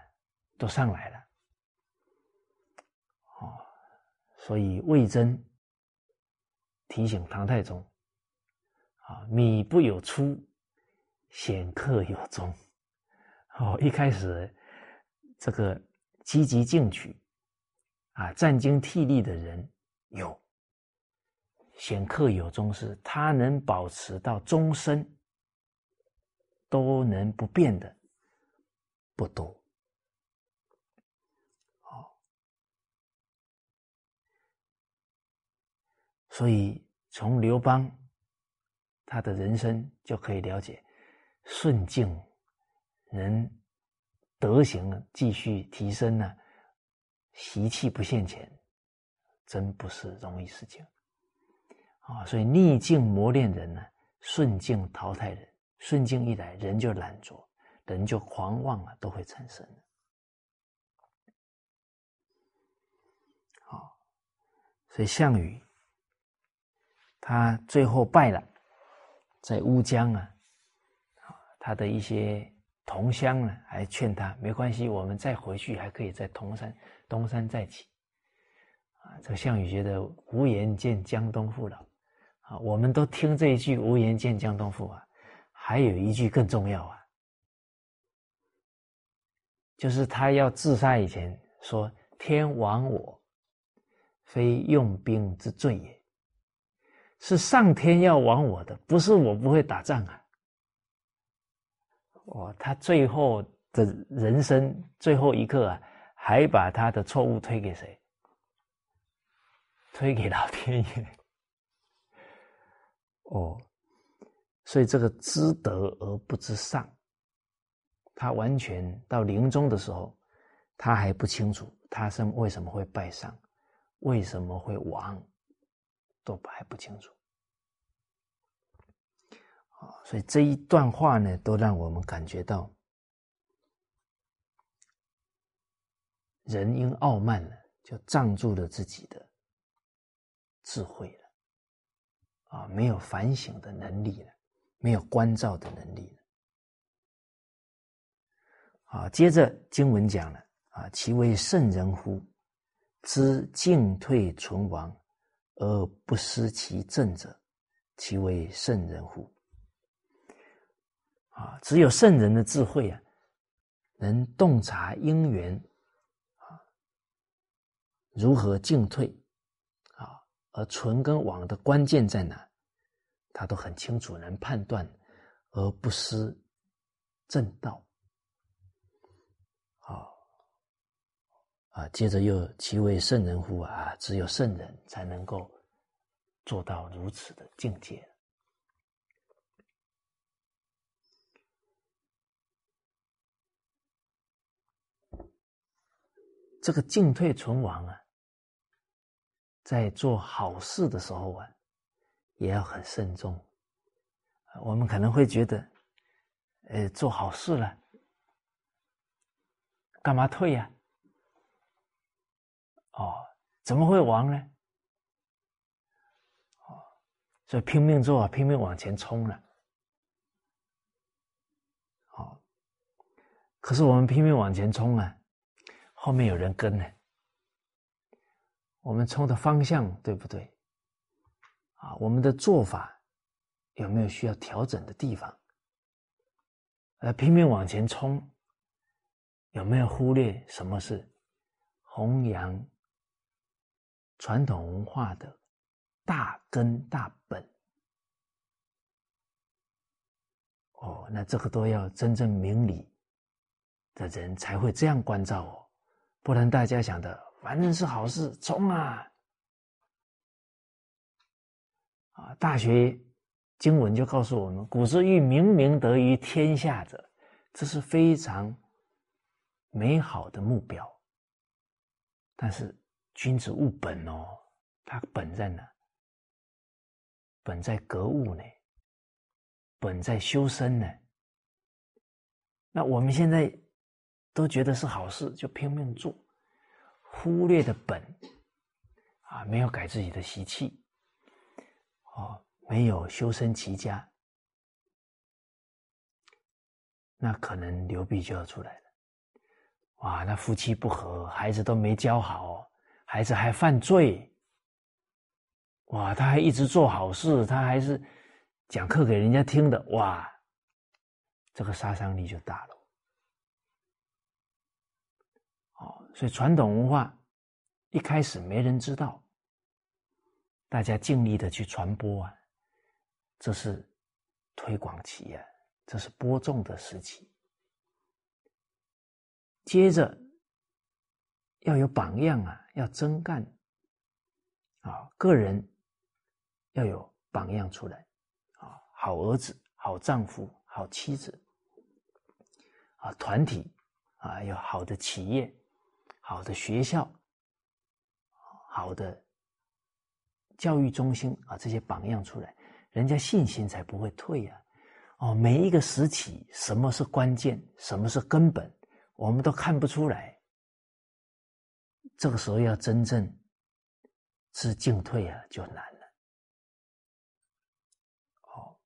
都上来了，哦，所以魏征提醒唐太宗，啊，米不有出，显客有终。哦，一开始这个积极进取，啊，占经惕力的人有显克有宗师，他能保持到终身都能不变的不多。所以从刘邦他的人生就可以了解，顺境能德行继续提升呢。习气不现前，真不是容易事情啊！所以逆境磨练人呢，顺境淘汰人。顺境一来，人就懒惰，人就狂妄啊，都会产生的。好，所以项羽他最后败了，在乌江啊，他的一些同乡呢，还劝他没关系，我们再回去还可以在铜山东山再起。啊，这个项羽觉得无颜见江东父老，啊，我们都听这一句无颜见江东父啊。还有一句更重要啊，就是他要自杀以前说：“天亡我，非用兵之罪也。”是上天要亡我的，不是我不会打仗啊。哦，他最后的人生最后一刻啊，还把他的错误推给谁？推给老天爷。哦。所以这个知德而不知上，他完全到临终的时候，他还不清楚他是为什么会败丧，为什么会亡，都还不清楚。啊，所以这一段话呢，都让我们感觉到，人因傲慢了，就障住了自己的智慧了，啊，没有反省的能力了。没有关照的能力了。啊，接着经文讲了啊，其为圣人乎？知进退存亡而不失其正者，其为圣人乎？啊，只有圣人的智慧啊，能洞察因缘，如何进退啊，而存跟亡的关键在哪？他都很清楚，能判断而不失正道。啊啊，接着又其为圣人乎？啊，只有圣人才能够做到如此的境界。这个进退存亡啊，在做好事的时候啊。也要很慎重。我们可能会觉得，呃，做好事了，干嘛退呀？哦，怎么会亡呢？哦，所以拼命做，拼命往前冲了。好，可是我们拼命往前冲啊，后面有人跟呢。我们冲的方向对不对？啊，我们的做法有没有需要调整的地方？呃，拼命往前冲，有没有忽略什么是弘扬传统文化的大根大本？哦，那这个都要真正明理的人才会这样关照哦，不然大家想的反正是好事，冲啊！啊，《大学》经文就告诉我们：“古之欲明明德于天下者，这是非常美好的目标。但是，君子务本哦，他本在哪？本在格物呢？本在修身呢？那我们现在都觉得是好事，就拼命做，忽略的本啊，没有改自己的习气。”哦，没有修身齐家，那可能流弊就要出来了。哇，那夫妻不和，孩子都没教好，孩子还犯罪。哇，他还一直做好事，他还是讲课给人家听的。哇，这个杀伤力就大了。哦，所以传统文化一开始没人知道。大家尽力的去传播啊，这是推广期啊，这是播种的时期。接着要有榜样啊，要真干啊，个人要有榜样出来，啊，好儿子、好丈夫、好妻子，啊，团体，啊，有好的企业、好的学校、好的教育中心啊，这些榜样出来，人家信心才不会退啊。哦，每一个时期，什么是关键，什么是根本，我们都看不出来。这个时候要真正知进退啊，就难了。哦，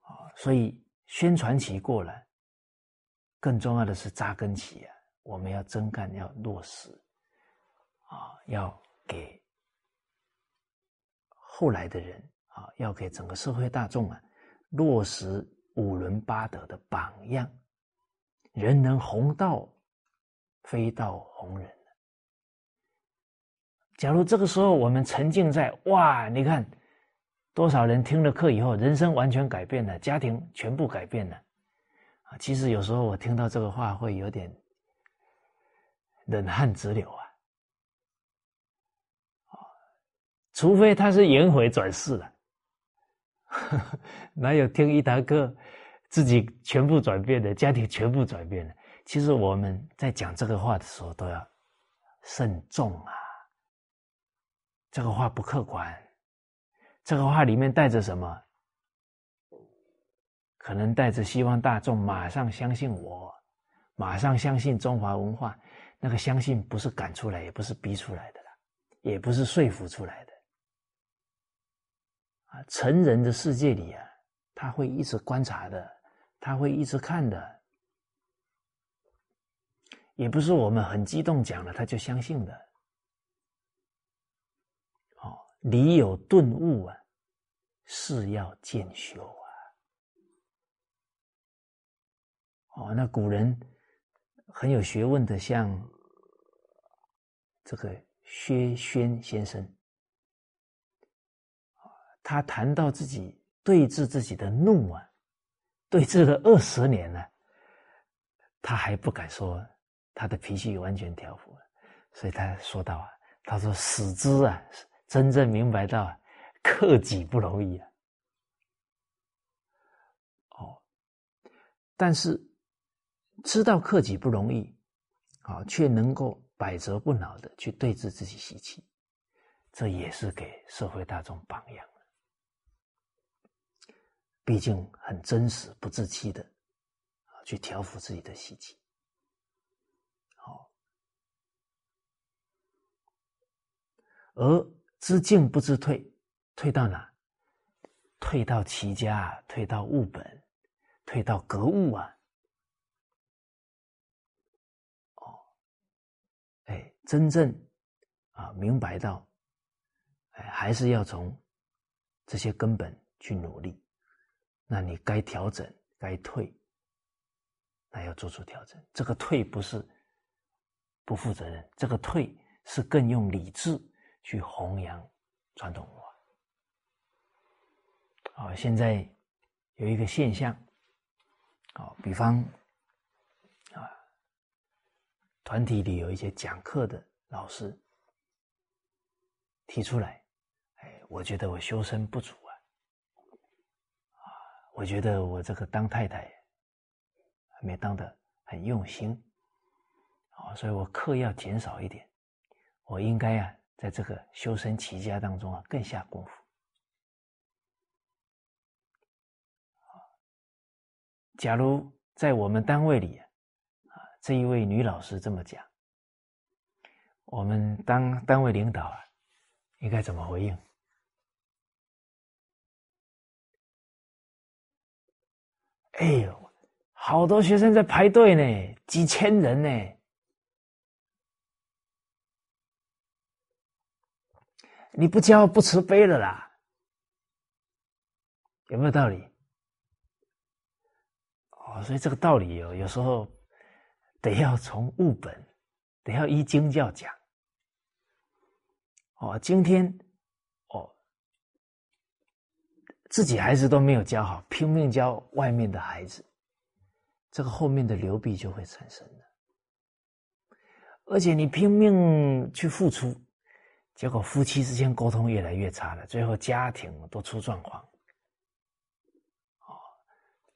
哦，所以宣传期过了，更重要的是扎根起啊，我们要真干，要落实，啊，要给后来的人啊，要给整个社会大众啊，落实五伦八德的榜样，人能弘道。非道红人假如这个时候我们沉浸在哇，你看多少人听了课以后，人生完全改变了，家庭全部改变了啊！其实有时候我听到这个话会有点冷汗直流啊！除非他是颜回转世了，<laughs> 哪有听一堂课自己全部转变的，家庭全部转变的？其实我们在讲这个话的时候都要慎重啊，这个话不客观，这个话里面带着什么？可能带着希望大众马上相信我，马上相信中华文化。那个相信不是赶出来，也不是逼出来的啦，也不是说服出来的。啊，成人的世界里啊，他会一直观察的，他会一直看的。也不是我们很激动讲了他就相信的，哦，理有顿悟啊，事要渐修啊，哦，那古人很有学问的，像这个薛轩先生，他谈到自己对峙自己的怒啊，对峙了二十年了，他还不敢说。他的脾气完全调服，所以他说到啊，他说：“使之啊，真正明白到克己不容易啊。”哦，但是知道克己不容易，啊，却能够百折不挠的去对治自己习气，这也是给社会大众榜样毕竟很真实、不自欺的啊，去调服自己的习气。好而知进不知退，退到哪？退到齐家，退到物本，退到格物啊！哦，哎，真正啊明白到，哎，还是要从这些根本去努力。那你该调整，该退，那要做出调整。这个退不是不负责任，这个退是更用理智。去弘扬传统文化。啊，现在有一个现象，啊，比方，团体里有一些讲课的老师提出来，哎，我觉得我修身不足啊，啊，我觉得我这个当太太还没当的很用心，啊，所以我课要减少一点，我应该啊。在这个修身齐家当中啊，更下功夫。假如在我们单位里，这一位女老师这么讲，我们当单位领导啊，应该怎么回应？哎呦，好多学生在排队呢，几千人呢。你不教不慈悲了啦，有没有道理？哦，所以这个道理有有时候得要从物本，得要依经教讲。哦，今天哦，自己孩子都没有教好，拼命教外面的孩子，这个后面的流弊就会产生了。而且你拼命去付出。结果夫妻之间沟通越来越差了，最后家庭都出状况。哦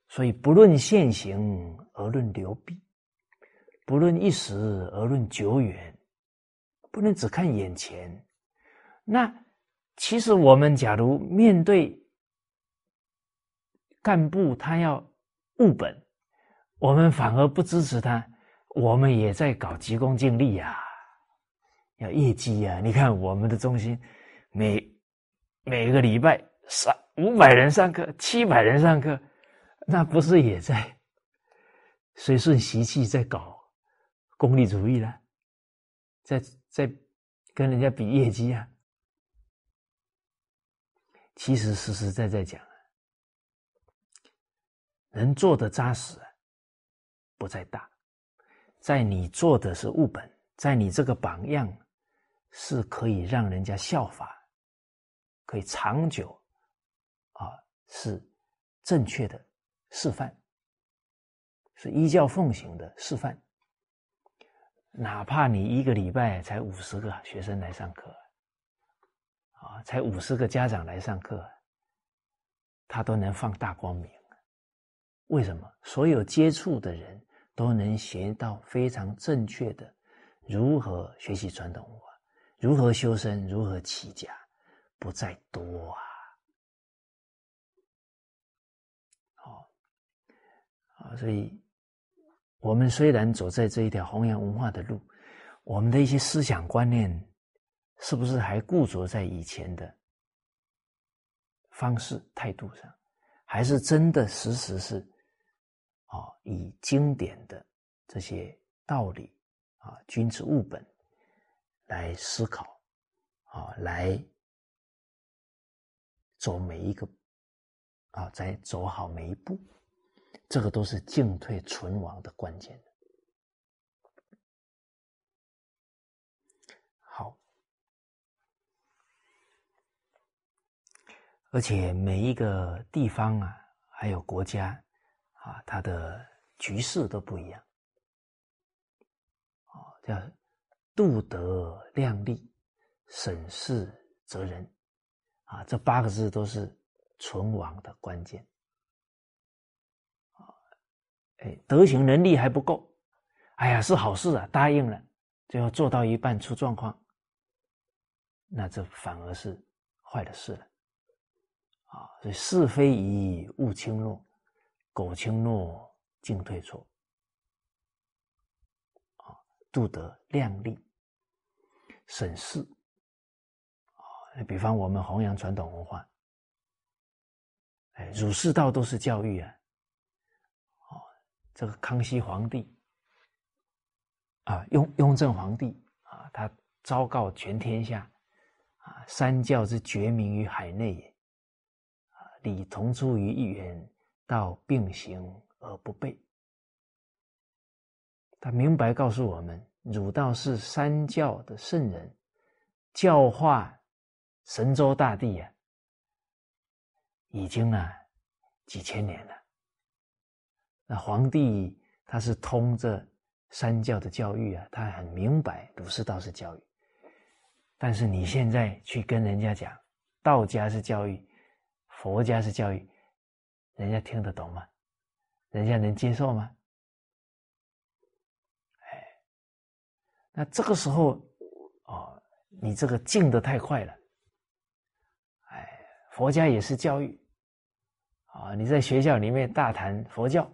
所以不论现行而论流弊，不论一时而论久远，不能只看眼前。那其实我们假如面对干部，他要务本，我们反而不支持他，我们也在搞急功近利呀，要业绩呀。你看我们的中心，每每个礼拜上五百人上课，七百人上课。那不是也在随顺习气，在搞功利主义了，在在跟人家比业绩啊？其实实实在在讲，人做的扎实，不在大，在你做的是物本，在你这个榜样是可以让人家效法，可以长久啊，是正确的。示范是依教奉行的示范，哪怕你一个礼拜才五十个学生来上课，啊，才五十个家长来上课，他都能放大光明。为什么？所有接触的人都能学到非常正确的如何学习传统文化，如何修身，如何起家，不在多啊。好啊，所以，我们虽然走在这一条弘扬文化的路，我们的一些思想观念，是不是还固着在以前的方式态度上？还是真的实时是啊，以经典的这些道理啊，君子务本来思考啊，来走每一个啊，再走好每一步。这个都是进退存亡的关键。好，而且每一个地方啊，还有国家啊，它的局势都不一样。哦，叫度德量力、审事责人啊，这八个字都是存亡的关键。哎，德行能力还不够，哎呀，是好事啊，答应了，最后做到一半出状况，那这反而是坏的事了，啊，所以是非宜勿轻诺，苟轻诺进退错，啊，度德量力，审视，啊，比方我们弘扬传统文化，哎，儒释道都是教育啊。这个康熙皇帝啊，雍雍正皇帝啊，他昭告全天下啊，三教之绝名于海内也啊，礼同出于一源，道并行而不悖。他明白告诉我们，儒道是三教的圣人教化神州大地呀，已经啊几千年了。那皇帝他是通这三教的教育啊，他很明白儒释道是教育。但是你现在去跟人家讲，道家是教育，佛家是教育，人家听得懂吗？人家能接受吗？哎，那这个时候哦，你这个进的太快了。哎，佛家也是教育啊，你在学校里面大谈佛教。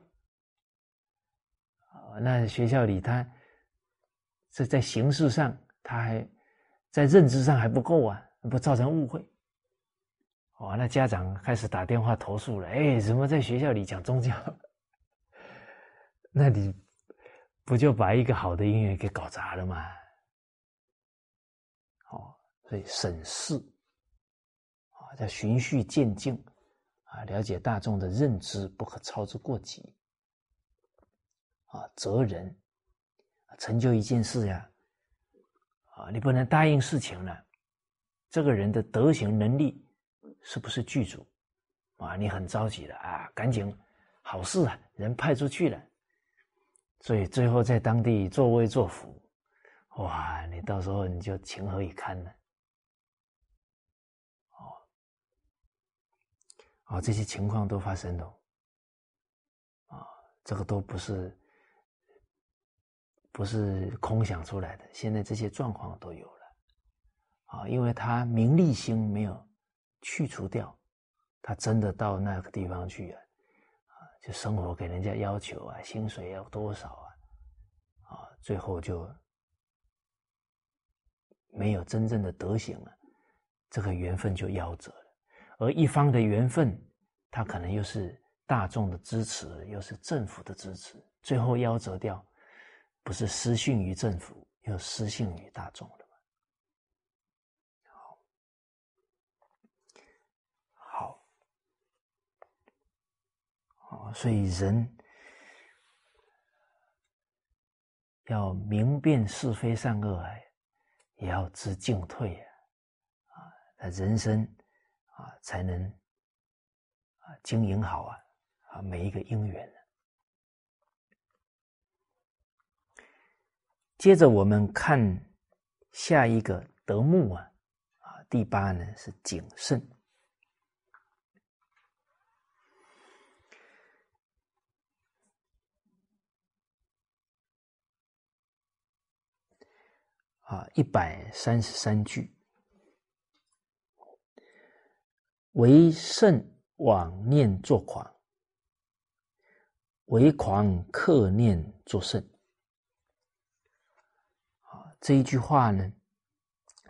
那学校里，他这在形式上，他还在认知上还不够啊，不造成误会。哦，那家长开始打电话投诉了，哎，怎么在学校里讲宗教？<laughs> 那你不就把一个好的音乐给搞砸了吗？哦，所以审视啊，叫循序渐进啊，了解大众的认知，不可操之过急。啊，责人，成就一件事呀！啊，你不能答应事情了。这个人的德行能力是不是具足？啊，你很着急的啊，赶紧，好事啊，人派出去了，所以最后在当地作威作福，哇，你到时候你就情何以堪呢？哦，哦，这些情况都发生了，啊，这个都不是。不是空想出来的，现在这些状况都有了，啊，因为他名利心没有去除掉，他真的到那个地方去啊，啊，就生活给人家要求啊，薪水要多少啊，啊，最后就没有真正的德行了，这个缘分就夭折了。而一方的缘分，他可能又是大众的支持，又是政府的支持，最后夭折掉，不是失信于政府，又失信于大众了？好，好，好，所以人要明辨是非善恶，也要知进退啊！啊，人生。啊，才能啊经营好啊啊每一个因缘。接着我们看下一个德目啊啊第八呢是谨慎啊一百三十三句。为圣妄念作狂，为狂克念作圣。这一句话呢，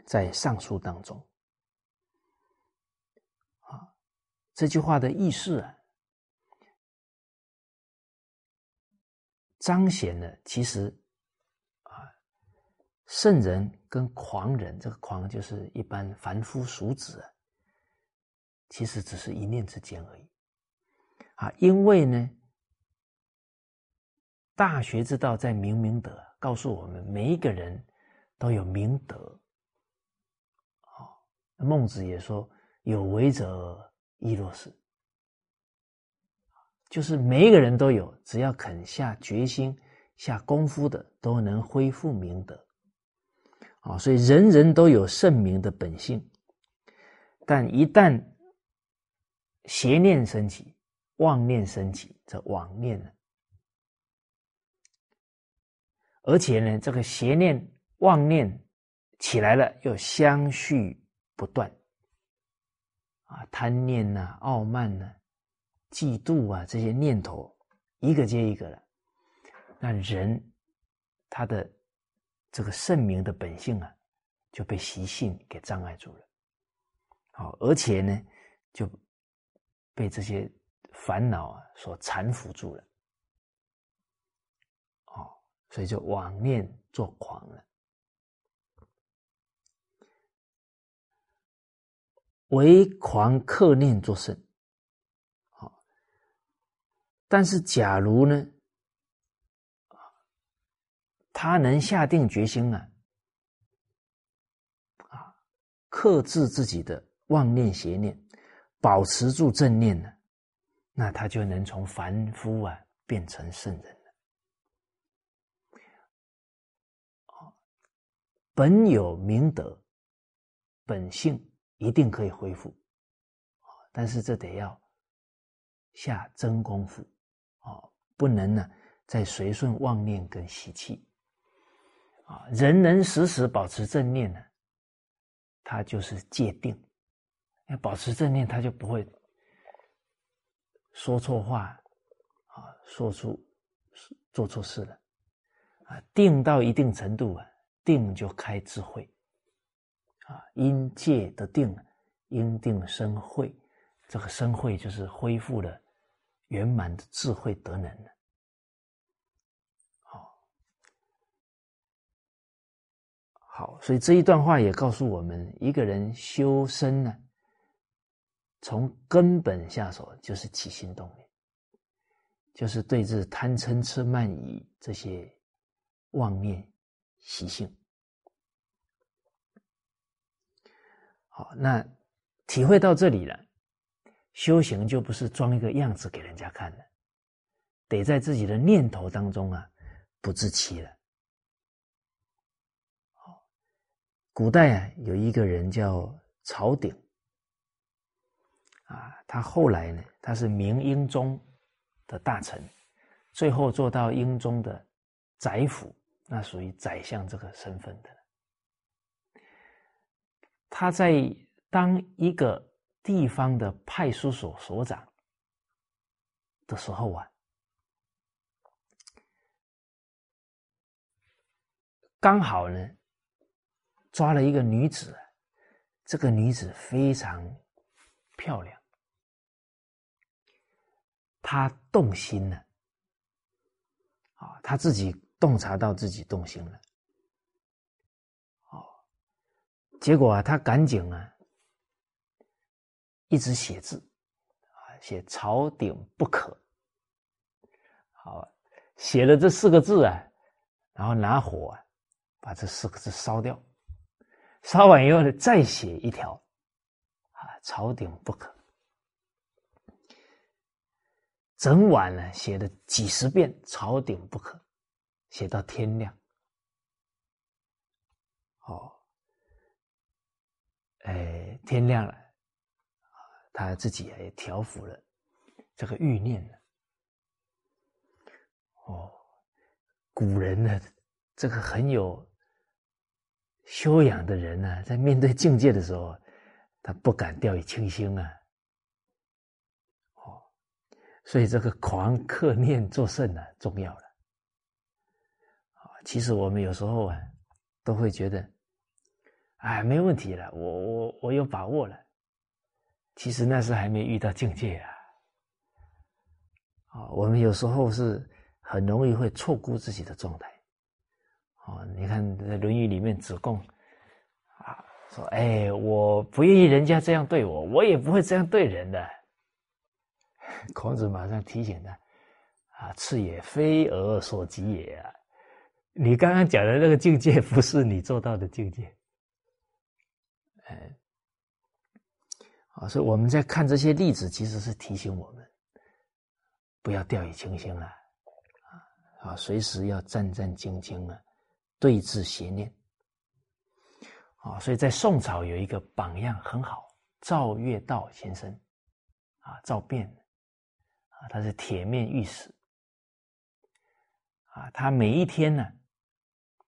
在上书当中，啊，这句话的意思啊，彰显了其实啊，圣人跟狂人，这个狂就是一般凡夫俗子啊。其实只是一念之间而已，啊，因为呢，《大学之道，在明明德》告诉我们，每一个人都有明德。啊，孟子也说：“有为者亦若是。”就是每一个人都有，只要肯下决心、下功夫的，都能恢复明德。啊，所以人人都有圣明的本性，但一旦邪念升起，妄念升起，这妄念呢？而且呢，这个邪念、妄念起来了，又相续不断。啊，贪念呐、傲慢呐、嫉妒啊，这些念头一个接一个的，那人他的这个圣明的本性啊，就被习性给障碍住了。好，而且呢，就。被这些烦恼啊所缠缚住了，哦，所以就妄念作狂了。唯狂克念作圣，好。但是假如呢，他能下定决心啊，啊，克制自己的妄念邪念。保持住正念呢，那他就能从凡夫啊变成圣人了。本有明德，本性一定可以恢复，啊但是这得要下真功夫，啊，不能呢再随顺妄念跟习气，啊，人能时时保持正念呢，他就是戒定。要保持正念，他就不会说错话，啊，说出做错事了，啊，定到一定程度啊，定就开智慧，啊，因戒得定，因定生慧，这个生慧就是恢复了圆满的智慧德能，好，好，所以这一段话也告诉我们，一个人修身呢。从根本下手，就是起心动念，就是对治贪嗔痴慢疑这些妄念习性。好，那体会到这里了，修行就不是装一个样子给人家看的，得在自己的念头当中啊，不自欺了。好，古代啊，有一个人叫曹鼎。啊，他后来呢，他是明英宗的大臣，最后做到英宗的宰辅，那属于宰相这个身份的。他在当一个地方的派出所所长的时候啊，刚好呢抓了一个女子，这个女子非常漂亮，他动心了，啊，他自己洞察到自己动心了。结果啊，他赶紧啊，一直写字，啊，写“朝鼎不可”。好，写了这四个字啊，然后拿火啊，把这四个字烧掉。烧完以后呢，再写一条，啊，“朝鼎不可”。整晚呢，写了几十遍“朝鼎不可”，写到天亮。哦。哎，天亮了，啊，他自己也调服了这个欲念了。哦，古人呢，这个很有修养的人呢，在面对境界的时候，他不敢掉以轻心啊。哦，所以这个狂克念作圣呢，重要了。啊，其实我们有时候啊，都会觉得。哎，没问题了，我我我有把握了。其实那是还没遇到境界啊。啊，我们有时候是很容易会错估自己的状态。哦，你看在《论语》里面，子贡啊说：“哎，我不愿意人家这样对我，我也不会这样对人的。<laughs> ”孔子马上提醒他：“啊，此也非尔所及也啊！你刚刚讲的那个境界，不是你做到的境界。”哎，啊，所以我们在看这些例子，其实是提醒我们不要掉以轻心了，啊，啊，随时要战战兢兢啊，对治邪念。啊，所以在宋朝有一个榜样很好，赵月道先生，啊，赵卞，啊，他是铁面御史，啊，他每一天呢，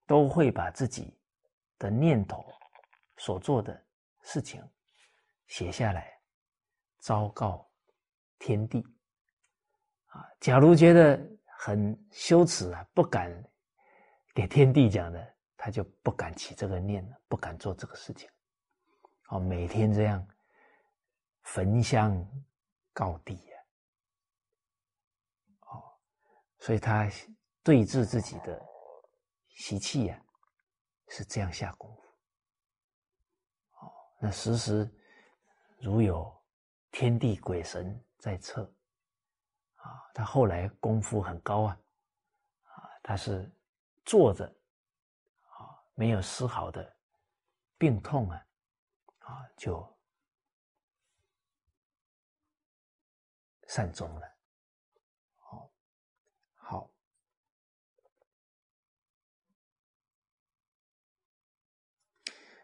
都会把自己的念头。所做的事情写下来，昭告天地。啊，假如觉得很羞耻啊，不敢给天地讲的，他就不敢起这个念了，不敢做这个事情。哦，每天这样焚香告地呀。哦，所以他对治自己的习气呀，是这样下功夫。那时时如有天地鬼神在侧，啊，他后来功夫很高啊，啊，他是坐着，啊，没有丝毫的病痛啊，啊，就善终了。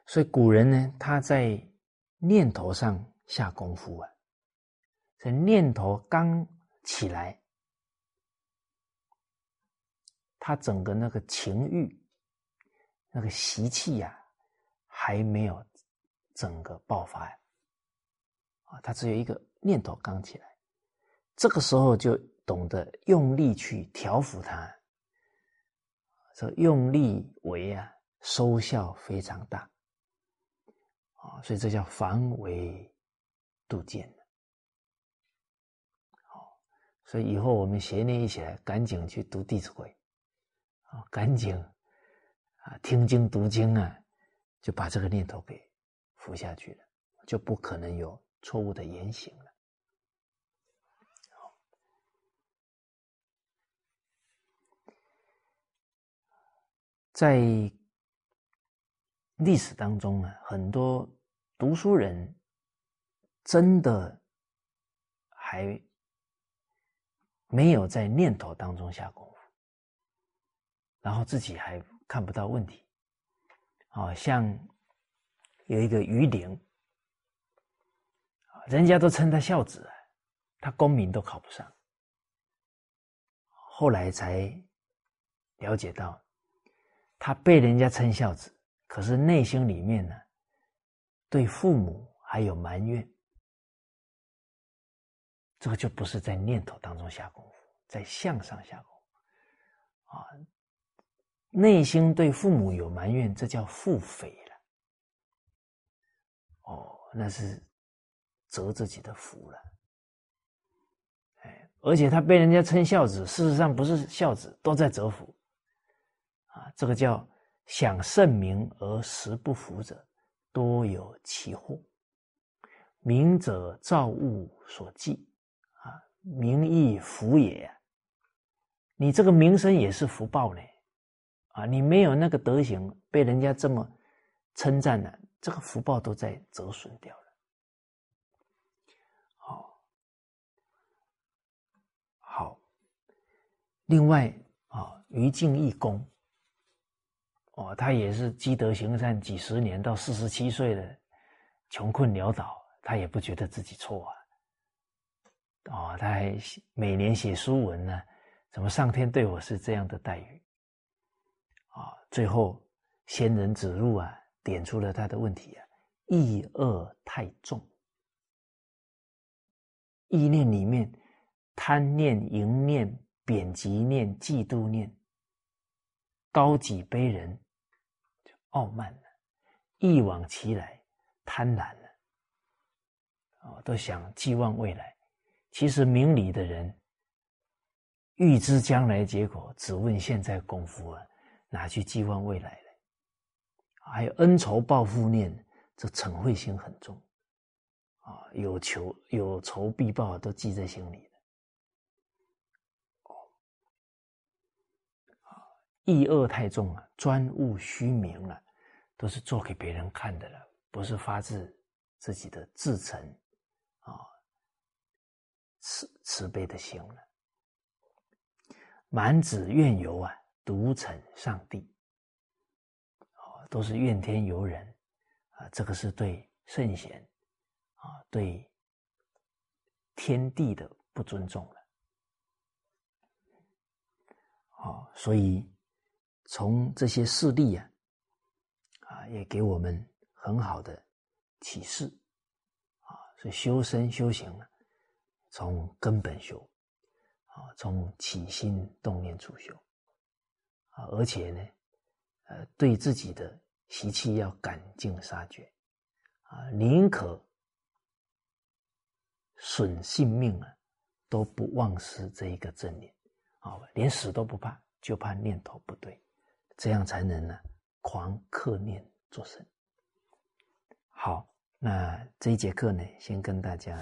所以古人呢，他在念头上下功夫啊。这念头刚起来，他整个那个情欲、那个习气呀，还没有整个爆发呀。啊，他只有一个念头刚起来，这个时候就懂得用力去调服它。这用力为啊，收效非常大。啊，所以这叫防微杜渐，所以以后我们邪念一起来，赶紧去读《弟子规》，啊，赶紧啊听经读经啊，就把这个念头给伏下去了，就不可能有错误的言行了。在历史当中啊，很多。读书人真的还没有在念头当中下功夫，然后自己还看不到问题。好像有一个于陵，人家都称他孝子，他功名都考不上。后来才了解到，他被人家称孝子，可是内心里面呢，对父母还有埋怨。这个就不是在念头当中下功夫，在相上下功夫啊。内心对父母有埋怨，这叫腹诽了。哦，那是折自己的福了。哎，而且他被人家称孝子，事实上不是孝子，都在折福。啊，这个叫享盛名而实不福者，多有其祸。名者造物所忌。名亦福也，你这个名声也是福报呢，啊，你没有那个德行，被人家这么称赞了，这个福报都在折损掉了。好，好，另外啊，于敬义公，哦，他也是积德行善几十年，到四十七岁了，穷困潦倒，他也不觉得自己错啊。哦，他还每年写书文呢，怎么上天对我是这样的待遇？啊，最后仙人指路啊，点出了他的问题啊，意恶太重，意念里面贪念、淫念、贬极念、嫉妒念，高己卑人，傲慢了，一往其来，贪婪了，哦，都想寄望未来。其实明理的人，预知将来结果，只问现在功夫啊，哪去寄望未来呢？还有恩仇报复念，这嗔恚心很重，啊，有求有仇必报都记在心里了。哦，啊，意恶太重了，专务虚名了，都是做给别人看的了，不是发自自己的至诚，啊。慈慈悲的心了，满子怨尤啊，独逞上帝，哦，都是怨天尤人啊，这个是对圣贤啊，对天地的不尊重了，哦，所以从这些事例，啊，也给我们很好的启示。啊，所以修身修行呢。从根本修，啊，从起心动念处修，啊，而且呢，呃，对自己的习气要赶尽杀绝，啊，宁可损性命啊，都不忘失这一个正念，啊，连死都不怕，就怕念头不对，这样才能呢，狂克念。做神。好。那这一节课呢，先跟大家。